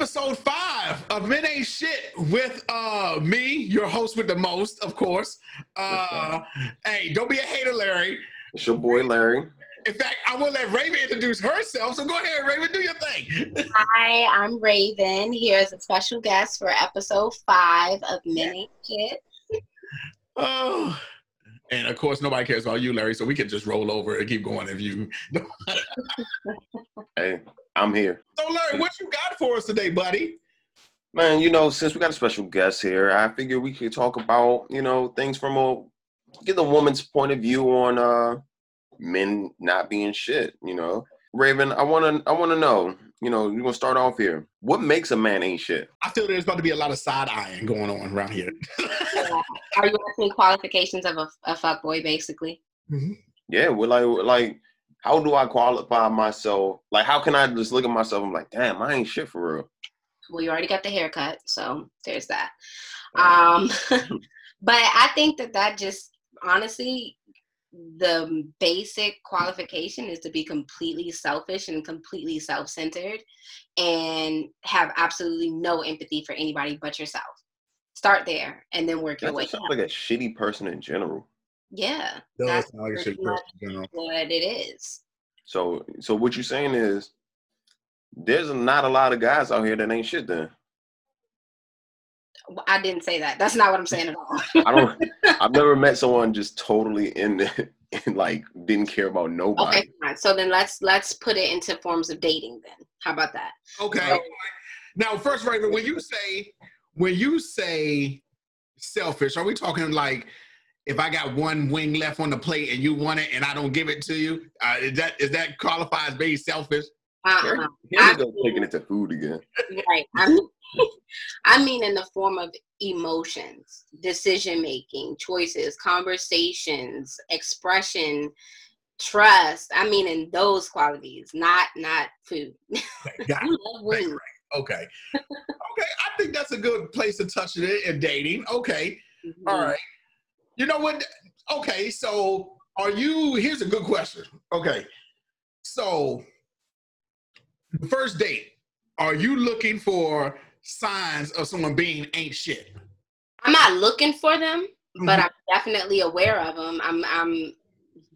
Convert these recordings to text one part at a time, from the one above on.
episode five of Men Ain't Shit with uh me, your host with the most, of course. Uh hey, don't be a hater, Larry. It's your boy Larry. In fact, I will let Raven introduce herself. So go ahead, Raven, do your thing. Hi, I'm Raven. Here is a special guest for episode five of Men Ain't Shit. Oh. And of course, nobody cares about you, Larry. So we can just roll over and keep going if you. Hey, I'm here. So, Larry, what you got for us today, buddy? Man, you know, since we got a special guest here, I figure we could talk about, you know, things from a get the woman's point of view on uh men not being shit, you know. Raven, I wanna I wanna know, you know, you're gonna start off here. What makes a man ain't shit? I feel there's about to be a lot of side eyeing going on around here. Yeah. Are you asking qualifications of a, a fuckboy, basically? Yeah, well like like how do I qualify myself? Like how can I just look at myself I'm like, damn, I ain't shit for real. Well, you already got the haircut, so there's that. Um, but I think that that just honestly, the basic qualification is to be completely selfish and completely self-centered, and have absolutely no empathy for anybody but yourself. Start there, and then work your way. just sounds up. like a shitty person in general. Yeah, Does that's sound like a pretty shit person in general. what it is. So so what you're saying is there's not a lot of guys out here that ain't shit then. Well, I didn't say that. That's not what I'm saying at all. I don't I've never met someone just totally in the and like didn't care about nobody. okay, fine. So then let's let's put it into forms of dating. Then how about that? Okay. So- Now, first, Raven, when you say when you say selfish, are we talking like if I got one wing left on the plate and you want it and I don't give it to you? Uh, is that is that qualifies as being selfish? Uh-uh. Here we go taking it to food again. Right. I mean, I mean, in the form of emotions, decision making, choices, conversations, expression, trust. I mean, in those qualities, not not food. Okay, got I it. love Right, wings. Okay. okay. I think that's a good place to touch it in dating. Okay. Mhm. All right. You know what? Okay, so are you? Here's a good question. Okay, so the first date, are you looking for signs of someone being ain't shit? I'm not looking for them, but Mhm. I'm definitely aware of them. I'm I'm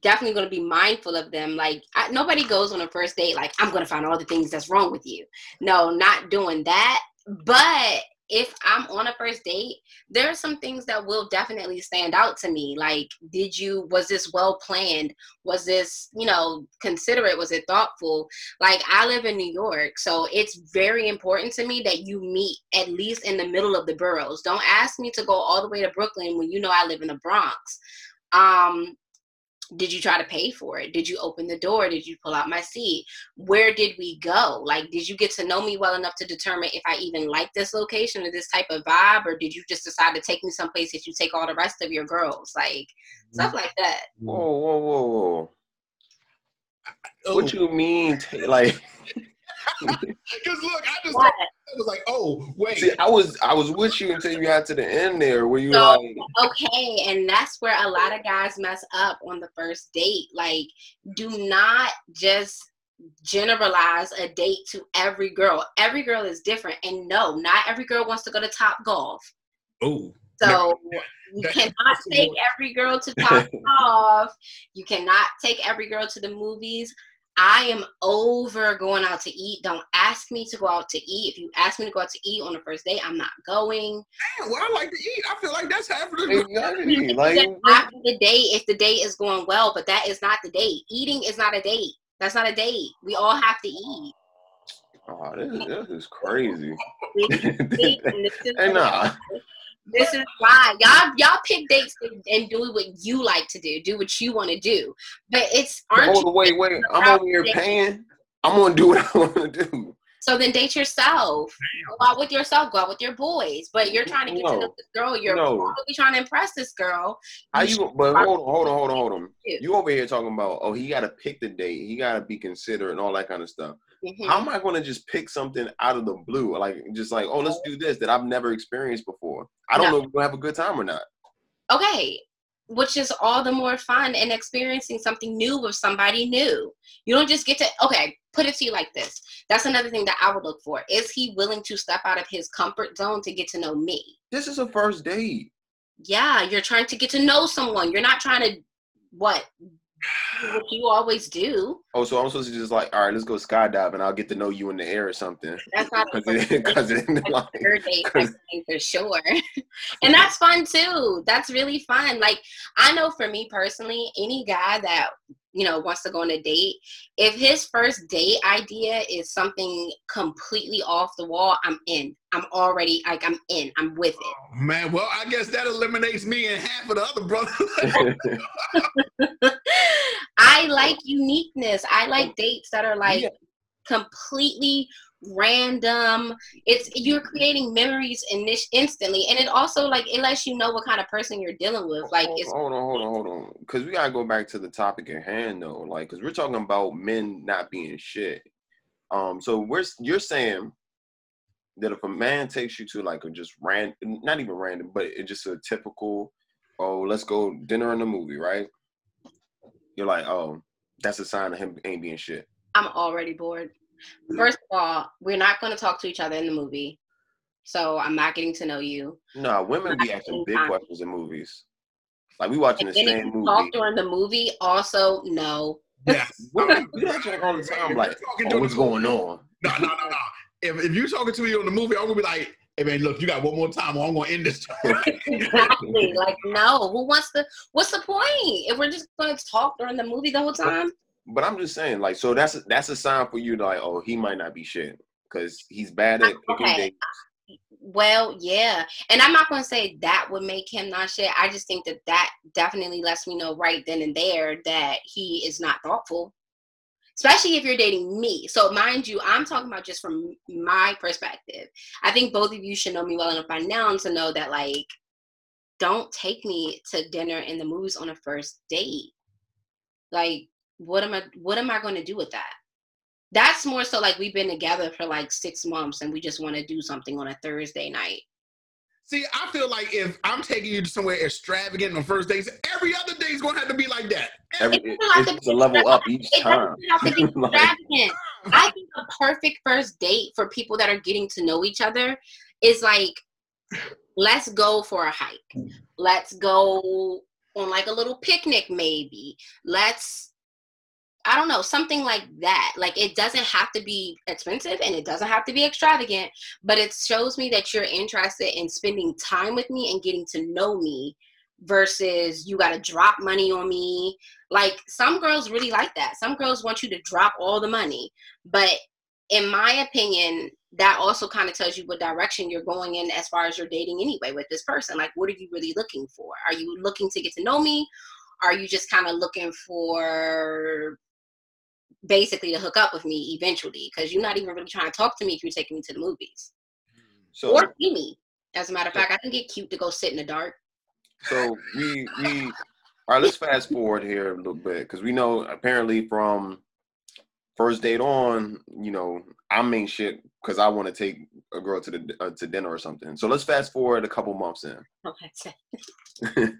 definitely going to be mindful of them. Like I, nobody goes on a first date like I'm going to find all the things that's wrong with you. No, not doing that. But if I'm on a first date, there are some things that will definitely stand out to me. Like, did you was this well planned? Was this you know considerate? Was it thoughtful? Like I live in New York, so it's very important to me that you meet at least in the middle of the boroughs. Don't ask me to go all the way to Brooklyn when you know I live in the Bronx. Um, did you try to pay for it? Did you open the door? Did you pull out my seat? Where did we go? Like, did you get to know me well enough to determine if I even like this location or this type of vibe, or did you just decide to take me someplace that you take all the rest of your girls? Like stuff like that. Whoa, whoa, whoa, whoa. Oh, What you mean? ta- like, Because look, I just What? I was like, oh wait, see, I was I was with you until you got to the end there, where you So- like, Okay, and that's where a lot of guys mess up on the first date. Like, do not just generalize a date to every girl. Every girl is different, and no, not every girl wants to go to Top Golf. oh, So you cannot take every girl to Top Golf. You cannot take every girl to the movies. I am over going out to eat. Don't ask me to go out to eat. If you ask me to go out to eat on the first day, I'm not going. man, well, I like to eat. I feel like that's half of the. exactly, like, after the date if the date is going well, but that is not the date. Eating is not a date. That's not a date. We all have to eat. oh, this, this is crazy. We have to eat, and this, nah. this is why y'all y'all pick dates and, do what you like to do. Do what you want to do. But it's aren't Hold you? wait, wait. I'm over here paying. I'm gonna do what I want to do. So then date yourself. Go out with yourself. Go out with your boys. But you're trying to get to No. know this girl. You're No. probably trying to impress this girl. How You you? But hold on, hold on, hold on, hold on. You over here talking about? Oh, he got to pick the date. He got to be considerate and all that kind of stuff. Mhm. How am I going to just pick something out of the blue? Like just like, oh, let's do this that I've never experienced before. I don't No. know if we're gonna have a good time or not. okay which is all the more fun and experiencing something new with somebody new you don't just get to okay put it to you like this. That's another thing that I would look for. Is he willing to step out of his comfort zone to get to know me? This is a first date. Yeah, you're trying to get to know someone. You're not trying to what what you always do. Oh, so I'm supposed to just like, all right, let's go skydiving. I'll get to know you in the air or something. That's not Because it, cause it, like, third date for sure. and that's fun too. That's really fun. Like I know for me personally, any guy that you know wants to go on a date, if his first date idea is something completely off the wall, I'm in. I'm already like I'm in. I'm with it. Oh, man, well, I guess that eliminates me and half of the other brothers. I like uniqueness. I like oh. dates that are like Yeah. completely random. It's you're creating memories in this instantly, and it also like it lets you know what kind of person you're dealing with. Like hold, it's hold on, hold on, hold on. Because we gotta go back to the topic at hand, though. Like, because we're talking about men not being shit. Um, so we're you're saying that if a man takes you to like a just random, not even random, but it just a typical, oh, let's go dinner and a movie, right? You're like, oh, that's a sign of him ain't being shit. I'm already bored. First of all, we're not going to talk to each other in the movie, so I'm not getting to know you. No, women be asking big Anytime. questions in movies. Like we watching the And then if same you movie. talk during the movie, also no. yes. Women do that all the time. Like, oh, oh what's going on? No, no, no, no. If, if you're talking to me on the movie, I'm gonna be like, hey man, look, you got one more time or I'm gonna end this. exactly. Like no. Who wants to? What's the point if we're just going to talk during the movie the whole time? But I'm just saying, like, so that's that's a sign for you to like, oh, he might not be shit because he's bad at picking Okay. dates. Well, yeah, and I'm not going to say that would make him not shit. I just think that that definitely lets me know right then and there that he is not thoughtful, especially if you're dating me. So, mind you, I'm talking about just from my perspective. I think both of you should know me well enough by now to know that, like, don't take me to dinner and the movies on a first date. Like, what am I? What am I going to do with that? That's more so like we've been together for like six months and we just want to do something on a Thursday night. See, I feel like if I'm taking you to somewhere extravagant on first dates, every other day is gonna have to be like that. Every, It doesn't have to it's a be level up each It time. have to be Like- extravagant. I think a perfect first date for people that are getting to know each other is like, let's go for a hike. Let's go on like a little picnic, maybe. Let's, I don't know, something like that. Like it doesn't have to be expensive and it doesn't have to be extravagant, but it shows me that you're interested in spending time with me and getting to know me versus you got to drop money on me like some girls really like that. Some girls want you to drop all the money. But in my opinion, that also kind of tells you what direction you're going in as far as you're dating anyway with this person. Like what are you really looking for? Are you looking to get to know me? Are you just kind of looking for basically to hook up with me eventually? Because you're not even really trying to talk to me if you're taking me to the movies. So or see me. As a matter of fact, I can get cute to go sit in the dark. so we we all right. Let's fast forward here a little bit because we know apparently from first date on, you know, I'm ain't shit because I want to take a girl to the uh, to dinner or something. So let's fast forward a couple months in. Okay. so-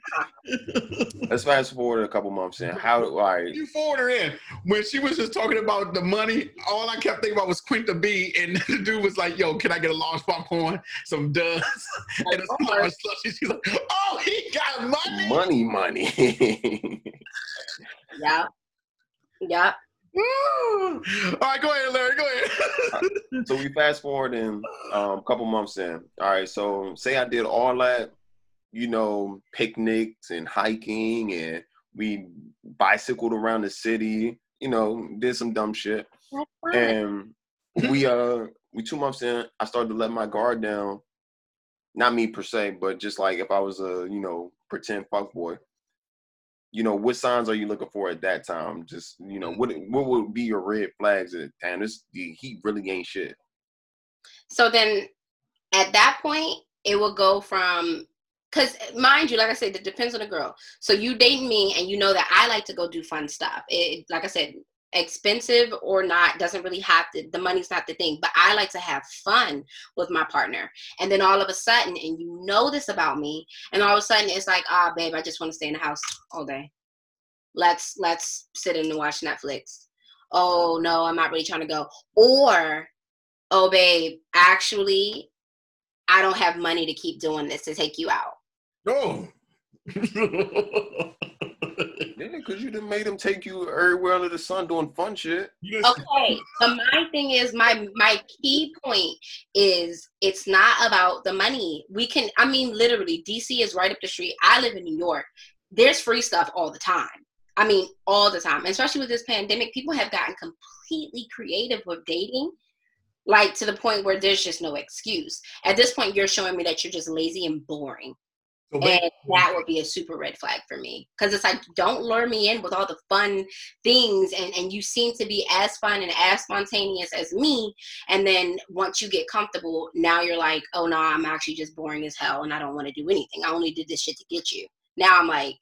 Let's fast forward a couple months in. How do I? You forward her in. When she was just talking about the money, all I kept thinking about was Quinta B. And the dude was like, yo, can I get a large popcorn, some duds, and a Of large course. slushy? She's like, oh, he got money. Money, money. Yeah. Yeah. Woo! All right, go ahead, Larry. Go ahead. so we fast forward in um, a couple months in. All right, so say I did all that, you know, picnics and hiking, and we bicycled around the city. You know, did some dumb shit, and we uh we two months in, I started to let my guard down. Not me per se, but just like if I was a you know pretend fuck boy. You know, what signs are you looking for at that time? Just you know, mm. what what would be your red flags? And damn, this he really ain't shit. So then at that point, it will go from because mind you, like I said, it depends on the girl. So you date me and you know that I like to go do fun stuff. It like I said, expensive or not doesn't really have to the money's not the thing, but I like to have fun with my partner. And then all of a sudden, and you know this about me, and all of a sudden it's like, ah, babe, I just want to stay in the house all day. Let's let's sit in and watch Netflix. oh no, I'm not really trying to go. Or, oh babe, actually, I don't have money to keep doing this to take you out. No. Yeah, because you done made him take you everywhere under the sun doing fun shit. Okay, so my thing is my my key point is it's not about the money. We can, I mean, literally, DC is right up the street. I live in New York. There's free stuff all the time. I mean, all the time. And especially with this pandemic, people have gotten completely creative with dating, like to the point where there's just no excuse. At this point, you're showing me that you're just lazy and boring. And that would be a super red flag for me. Because it's like, don't lure me in with all the fun things. And, and you seem to be as fun and as spontaneous as me. And then once you get comfortable, now you're like, oh no, I'm actually just boring as hell and I don't want to do anything. I only did this shit to get you. Now I'm like,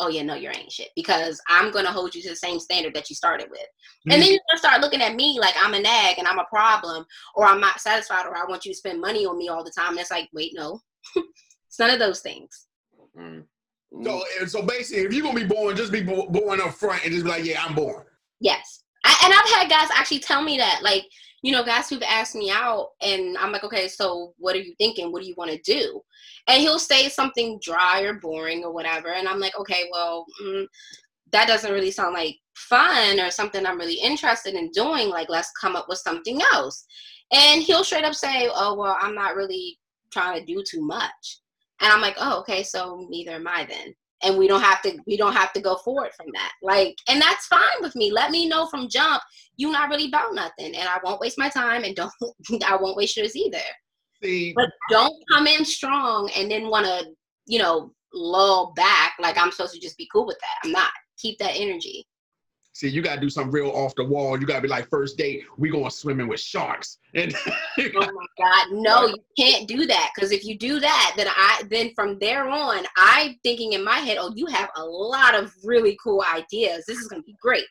oh yeah, no, you're ain't shit. Because I'm going to hold you to the same standard that you started with. And then mm. you're going to start looking at me like I'm a nag and I'm a problem or I'm not satisfied or I want you to spend money on me all the time. And it's like, wait, no. it's none of those things. Mm. So, so basically, if you're gonna be born, just be born up front and just be like, "Yeah, I'm born." Yes. I, and I've had guys actually tell me that, like, you know, guys who've asked me out, and I'm like, okay, so what are you thinking? What do you want to do? And he'll say something dry or boring or whatever. And I'm like, okay, well, mm, that doesn't really sound like fun or something I'm really interested in doing. Like, let's come up with something else. And he'll straight up say, oh, well, I'm not really trying to do too much. And I'm like, oh, okay, so neither am I then. And we don't have to we don't have to go forward from that. Like and that's fine with me. Let me know from jump you not really about nothing and i won't waste my time and don't i won't waste yours either. See, but don't come in strong and then want to you know lull back. Like i'm supposed to just be cool with that. I'm not. Keep that energy see, you gotta do something real off the wall. You gotta be like, first date, we going swimming with sharks, and oh my god no you can't do that. Because if you do that then i then from there on i'm thinking in my head oh you have a lot of really cool ideas. This is going to be great.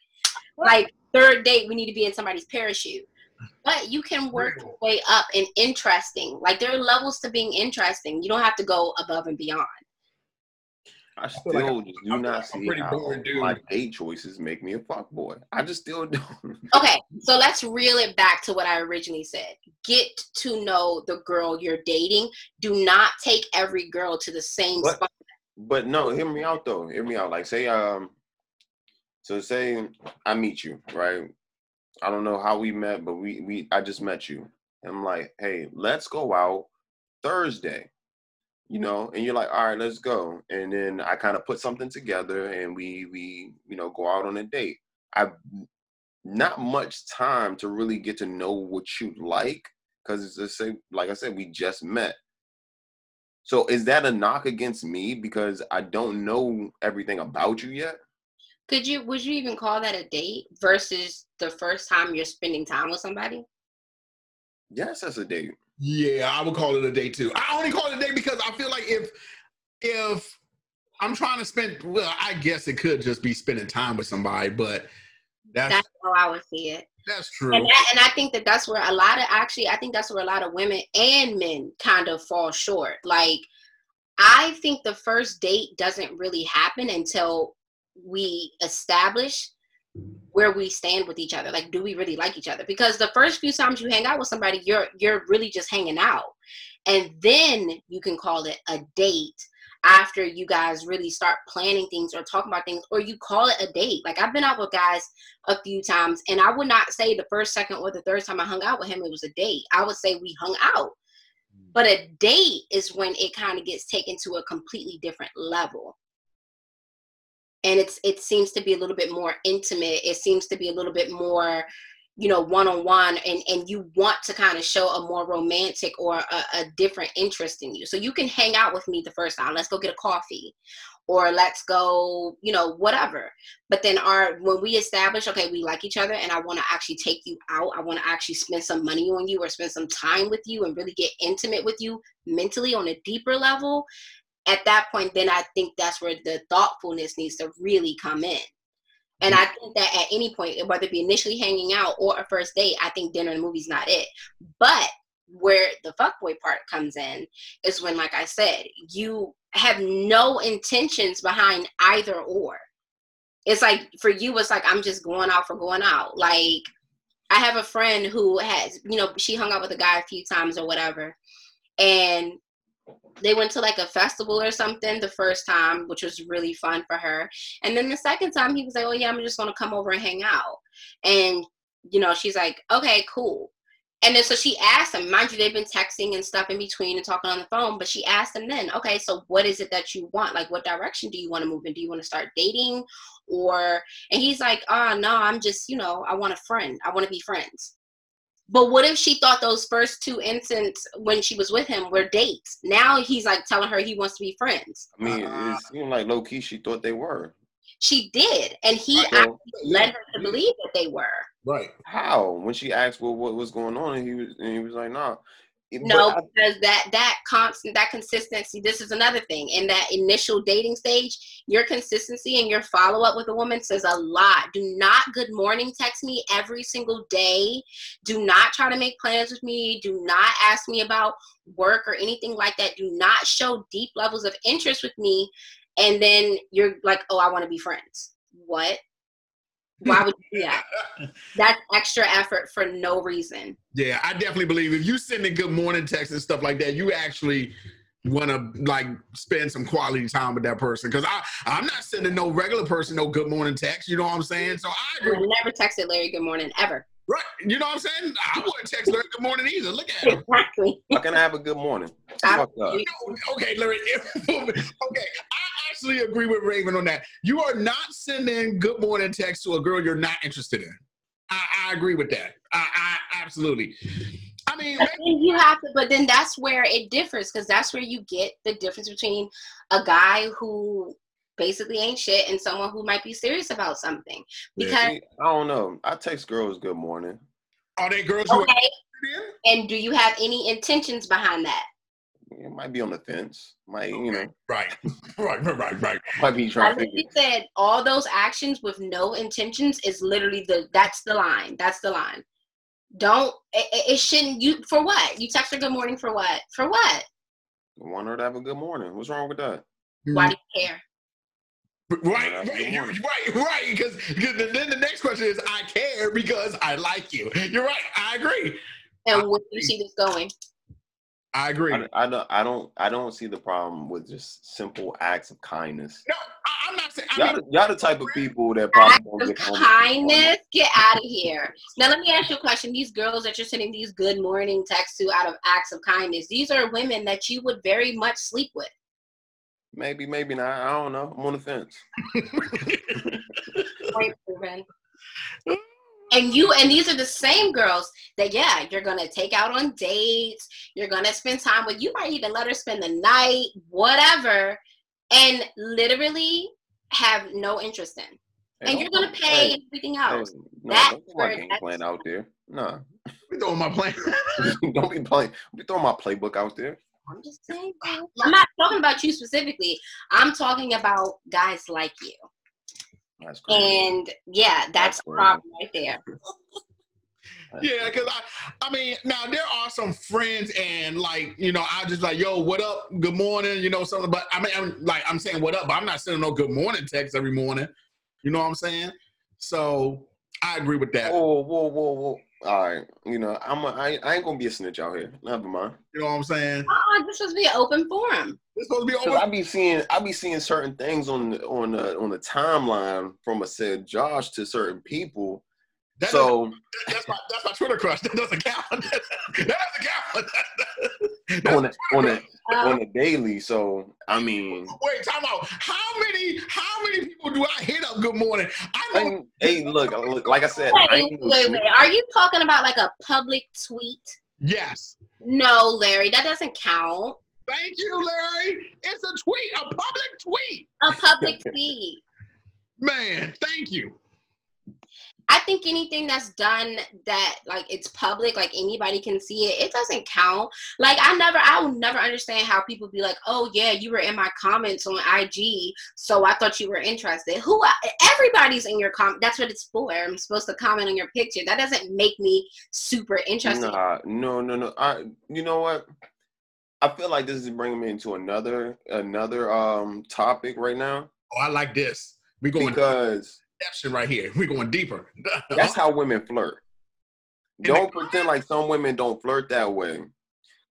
Like third date we need to be in somebody's parachute. But you can work your way up and interesting. Like there are levels to being interesting. You don't have to go above and beyond I still I'm- just I do not like I'm see pretty how boring dude. my date choices make me a fuck boy. I just still don't. okay so let's reel it back to what i originally said get to know the girl you're dating do not take every girl to the same What? spot But no, hear me out though. Hear me out. Like say um so say I meet you, right? I don't know how we met, but we we I just met you. And I'm like, hey, let's go out Thursday. You know, and you're like, all right, let's go. And then I kind of put something together and we we, you know, go out on a date. I've not much time to really get to know what you like because it's just say, like I said, we just met. So is that a knock against me because I don't know everything about you yet? Could you would you even call that a date versus the first time you're spending time with somebody? Yes, that's a date. yeah, I would call it a date too. I only call it a date because I feel like if if I'm trying to spend, well, I guess it could just be spending time with somebody, but that's That's how I would see it. that's true. And that, and I think that that's where a lot of actually I think that's where a lot of women and men kind of fall short. Like I think the first date doesn't really happen until we establish where we stand with each other. Like do we really like each other? Because the first few times you hang out with somebody you're you're really just hanging out. And then you can call it a date after you guys really start planning things or talking about things or you call it a date. Like I've been out with guys a few times and I would not say the first, second, or the third time I hung out with him it was a date. I would say we hung out. Mm. But a date is when it kind of gets taken to a completely different level. And it's it seems to be a little bit more intimate. It seems to be a little bit more you know one-on-one and and you want to kind of show a more romantic or a, a different interest in you. So you can hang out with me the first time let's go get a coffee or let's go you know whatever. But then our when we establish okay we like each other and i want to actually take you out i want to actually spend some money on you or spend some time with you and really get intimate with you mentally on a deeper level at that point then i think that's where the thoughtfulness needs to really come in and mm. I think that at any point, whether it be initially hanging out or a first date, I think dinner and movies not it. But where the fuckboy part comes in is when, like I said, you have no intentions behind either or. it's like for you, it's like I'm just going out for going out. Like I have a friend who has, you know, she hung out with a guy a few times or whatever, and they went to like a festival or something the first time, which was really fun for her. And then the second time, he was like, "Oh yeah, I'm just gonna come over and hang out." And you know, she's like, "Okay, cool." And then so she asked him, mind you, they've been texting and stuff in between and talking on the phone, but she asked him then, okay, so what is it that you want? Like, what direction do you want to move in? Do you want to start dating? Or, and he's like, oh, no, I'm just, you know, I want a friend. I want to be friends. But what if she thought those first two instances when she was with him were dates? Now he's like telling her he wants to be friends. I mean, it uh-huh. seemed like low key she thought they were. She did, and he So, actually led her to believe that they were. Right. how? When she asked well, what was going on, and he was and he was like, "Nah." No, I- because that that constant that consistency. This is another thing. In that initial dating stage, your consistency and your follow up with a woman says a lot. Do not good morning text me every single day. Do not try to make plans with me. Do not ask me about work or anything like that. Do not show deep levels of interest with me. And then you're like, oh, I want to be friends. What? Why would you do that? That's extra effort for no reason. Yeah, I definitely believe if you send a good morning text and stuff like that, you actually want to like spend some quality time with that person. Because I I'm not sending no regular person no good morning text. You know what I'm saying? So I I agree. never texted Larry good morning ever. Right. You know what I'm saying? I wouldn't text Larry good morning either. Look at him. Exactly. how can I have a good morning? I- Fuck up. No, okay, Larry. okay, I actually agree with Raven on that. You are not sending good morning text to a girl you're not interested in. I, I agree with that. I, I absolutely. I mean, But then you have to, but then that's where it differs because that's where you get the difference between a guy who basically ain't shit and someone who might be serious about something. Because See, I don't know. I text girls good morning. are they girls you are okay, interested in? and do you have any intentions behind that? It might be on the fence. Might you know? Right, right, right, right, right. Might be trying to figure. literally said all those actions with no intentions is literally the that's the line. That's the line. Don't it, it it shouldn't you for what? You text her good morning for what? For what? I want her to have a good morning. What's wrong with that? Why do you care? Right, right, good you're morning. right, right. Because then the next question is, I care because I like you. You're right. I agree. And where do you see this going? I agree. I, I don't. I don't. I don't see the problem with just simple acts of kindness. No, I, I'm not saying. I Y'all, mean, the- y'all the type of people that probably don't get home. kindness, get out of here. Now let me ask you a question. These girls that you're sending these good morning texts to out of acts of kindness, these are women that you would very much sleep with. Maybe, maybe not. I don't know. I'm on the fence. Point proven. And you and these are the same girls that yeah, you're gonna take out on dates, you're gonna spend time with. You might even let her spend the night, whatever, and literally have no interest in. Hey, And you're gonna pay hey, and everything hey, else. no, That's don't put my where- game plan out there. Nah, we throwing my plan. don't be playing. Don't be throwing my playbook out there. I'm just saying. I'm not talking about you specifically. I'm talking about guys like you. That's crazy. And yeah, that's That's the problem right there. Yeah, because I, I mean, now there are some friends and like, you know, I just like, yo, what up? Good morning, you know, something. But I mean, I'm like, I'm saying what up, but I'm not sending no good morning text every morning. You know what I'm saying? So I agree with that. Whoa, whoa, whoa, whoa. All right, you know, I'm. A, I, I ain't gonna be a snitch out here. Never mind. You know what I'm saying? Oh, this supposed to be an open forum. It's supposed to be Cause over. I be seeing, I be seeing certain things on the, on the, on the timeline from a said Josh to certain people. That so doesn't- that's my that's my Twitter crush. That doesn't count. that doesn't count. That's on my the, Twitter on crush. the, Um, on the daily. So I mean, Wait, time out. How many how many people do I hit up good morning? I I know hey, look, look, like I said, I wait, wait, wait. Are you talking about like a public tweet? yes. No, Larry, that doesn't count. Thank you, Larry. It's a tweet, a public tweet. A public tweet. Man, thank you. I think anything that's done that like it's public, like anybody can see it, it doesn't count. Like I never, I will never understand how people be like, "Oh yeah, you were in my comments on IG, so I thought you were interested." Who? Everybody's in your comment. That's what it's for. I'm supposed to comment on your picture. That doesn't make me super interested. Nah, no, no, no. I, you know what? I feel like this is bringing me into another another um topic right now. Oh, I like this. We going because deception right here. We're going deeper. that's how women flirt. Don't pretend like some women don't flirt that way.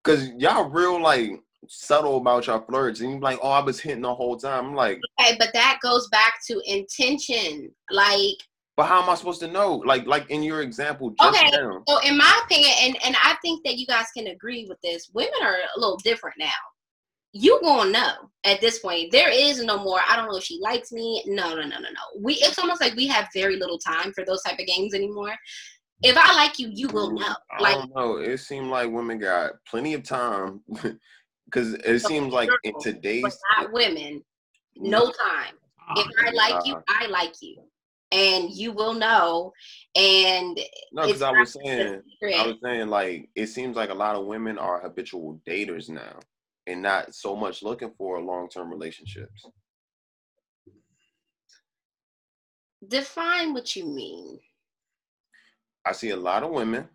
Cause y'all real like subtle about your flirts and you're like, oh, I was hitting the whole time. I'm like, Okay, but that goes back to intention. Like, but how am I supposed to know? Like, like in your example just Okay. now. so in my opinion, and and I think that you guys can agree with this. Women are a little different now. You gonna know at this point. There is no more. I don't know if she likes me. No, no, no, no, no. We. It's almost like we have very little time for those type of games anymore. If I like you, you will know. I Like, don't know. It seemed like women got plenty of time because it seems like in today's not women. Mm. No time. Oh if I like you, I like you, and you will know. And no, because I was saying. I was saying like it seems like a lot of women are habitual daters now and not so much looking for long term relationships. define what you mean. I see a lot of women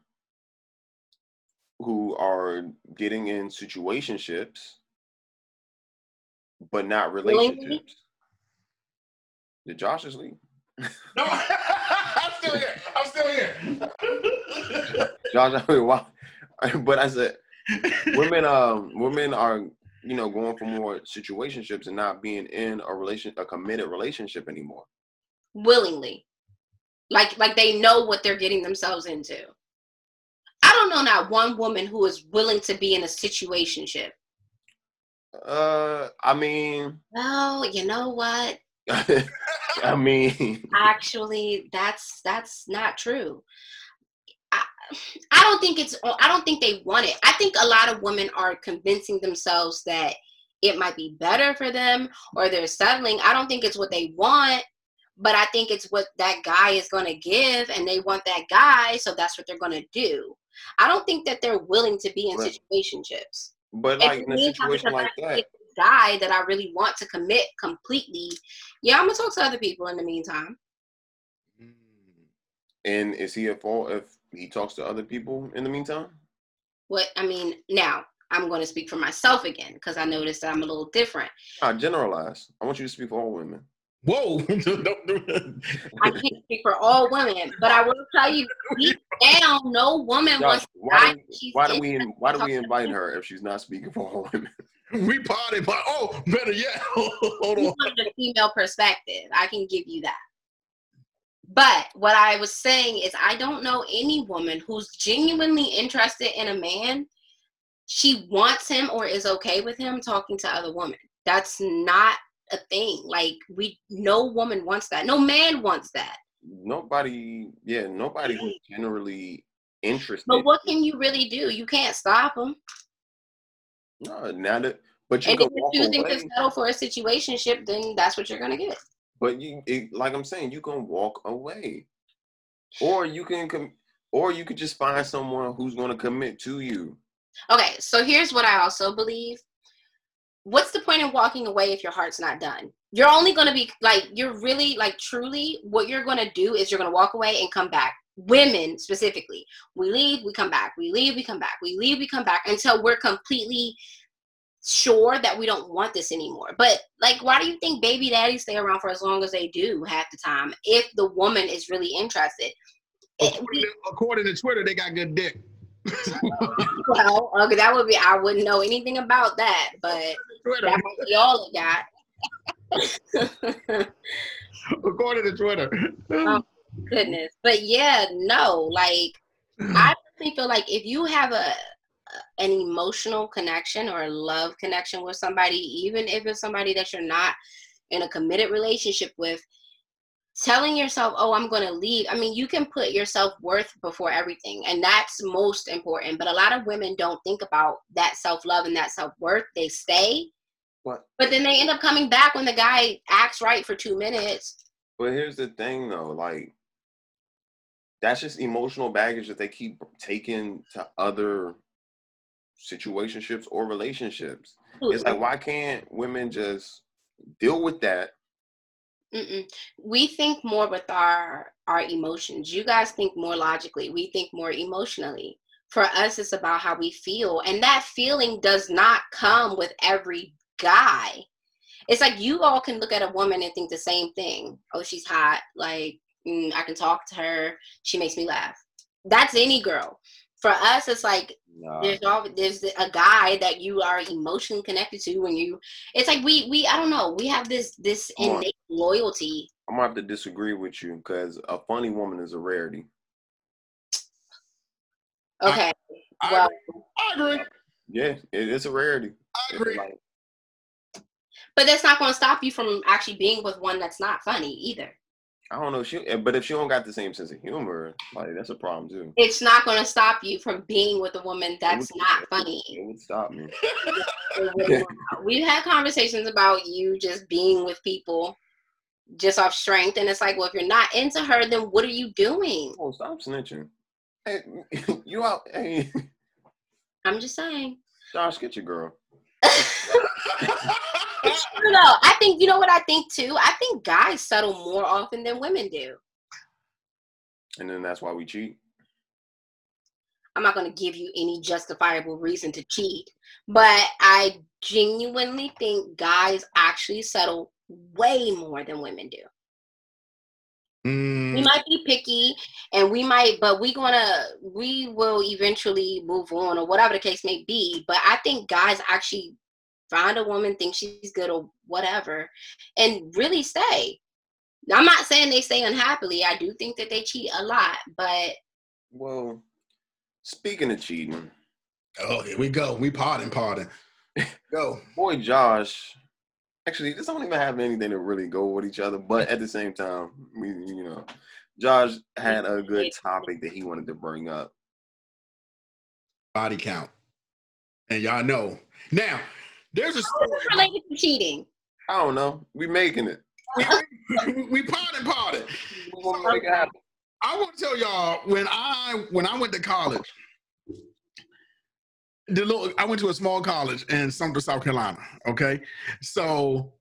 who are getting in situationships, but not Willingly? relationships. Did Josh just leave? No, I'm still here. I'm still here. Josh, I mean, why? But I said, women, um, women are, you know, going for more situationships and not being in a relation, a committed relationship anymore. willingly. Like like they know what they're getting themselves into. I don't know not one woman who is willing to be in a situationship. Uh, I mean, well you know what? I mean, actually that's that's not true I, don't think it's i don't think they want it. I think a lot of women are convincing themselves that it might be better for them or they're settling. I don't think it's what they want but i think it's what that guy is going to give and they want that guy so that's what they're going to do. I don't think that they're willing to be in Right. situationships. But like in a situation like that, guy that i really want to commit completely yeah i'm gonna talk to other people in the meantime. Mm. And is he at fault if he talks to other people in the meantime? what i mean now i'm going to speak for myself again because i noticed that i'm a little different I generalize. I want you to speak for all women. Whoa! Don't do that. i can't speak for all women but i will tell you deep down no woman Josh, wants to why guy do, she's why do we interested why do we invite her if she's not speaking for all women? we party, but oh, better yet. Hold you on. want the female perspective. I can give you that. But what I was saying is, I don't know any woman who's genuinely interested in a man. She wants him or is okay with him talking to other women. That's not a thing. Like we, no woman wants that. No man wants that. Nobody, yeah, nobody who's mm. generally interested. But what can you really do? You can't stop them. no, now that but you And if you're choosing away. to settle for a situationship, then that's what you're gonna get. But you, it, like I'm saying, you can walk away, or you can com- or you could just find someone who's going to commit to you. Okay, so here's what I also believe. What's the point in walking away if your heart's not done? You're only going to be like, you're really, like, truly, what you're going to do is you're going to walk away and come back. Women specifically, we leave, we come back. We leave, we come back. We leave, we come back until we're completely sure that we don't want this anymore. But, like, why do you think baby daddies stay around for as long as they do half the time if the woman is really interested? According to, according to Twitter, they got good dick. well, okay, that would be, I wouldn't know anything about that, but. Twitter. That might be all it got. According to Twitter. Um, Goodness. But yeah, no, like I personally feel like if you have a an emotional connection or a love connection with somebody, even if it's somebody that you're not in a committed relationship with, telling yourself, "Oh, I'm going to leave." I mean, you can put your self-worth before everything, and that's most important. But a lot of women don't think about that self-love and that self-worth. They stay, But but then they end up coming back when the guy acts right for 2 minutes. but here's the thing though, like that's just emotional baggage that they keep taking to other situationships or relationships. It's like why can't women just deal with that? Mm-mm. We think more with our our emotions. You guys think more logically. We think more emotionally. For us, it's about how we feel, and that feeling does not come with every guy. it's like you all can look at a woman and think the same thing. Oh, she's hot. Like mm, I can talk to her. She makes me laugh. That's any girl. For us, it's like Nah. there's all there's a guy that you are emotionally connected to when you. It's like we we I don't know. We have this this Come on. innate loyalty. I'm gonna have to disagree with you because a funny woman is a rarity. Okay. I, well, I agree. Yeah, it, it's a rarity. I agree. like- but that's not going to stop you from actually being with one that's not funny either. I don't know. She, eh, but if she don't got the same sense of humor, like that's a problem too. It's not going to stop you from being with a woman that's would- not funny. It would stop me. We've had conversations about you just being with people just off strength, and it's like, well, if you're not into her, then what are you doing? Oh, stop snitching. Hey, you out? Hey, I'm just saying. Josh, get your girl. No, I think you know what I think too. I think guys settle more often than women do. And then that's why we cheat. I'm not going to give you any justifiable reason to cheat, but I genuinely think guys actually settle way more than women do. We Mm, might be picky and we might, but we gonna, we will eventually move on or whatever the case may be. But I think guys actually find a woman, think she's good or whatever, and really stay. Now, I'm not saying they stay unhappily. I do think that they cheat a lot, but Well, speaking of cheating, oh, here we go. We pardon, pardon. Go. boy Josh, actually, this don't even have anything to really go with each other. But at the same time, we, you know, Josh had a good topic that he wanted to bring up. Body count. And y'all know. Now, there's a how is story. related to cheating? I don't know. We making it. we, we pardon, pardon. We it. I want to tell y'all when I when I went to college, the little I went to a small college in Sumter, South Carolina. Okay, so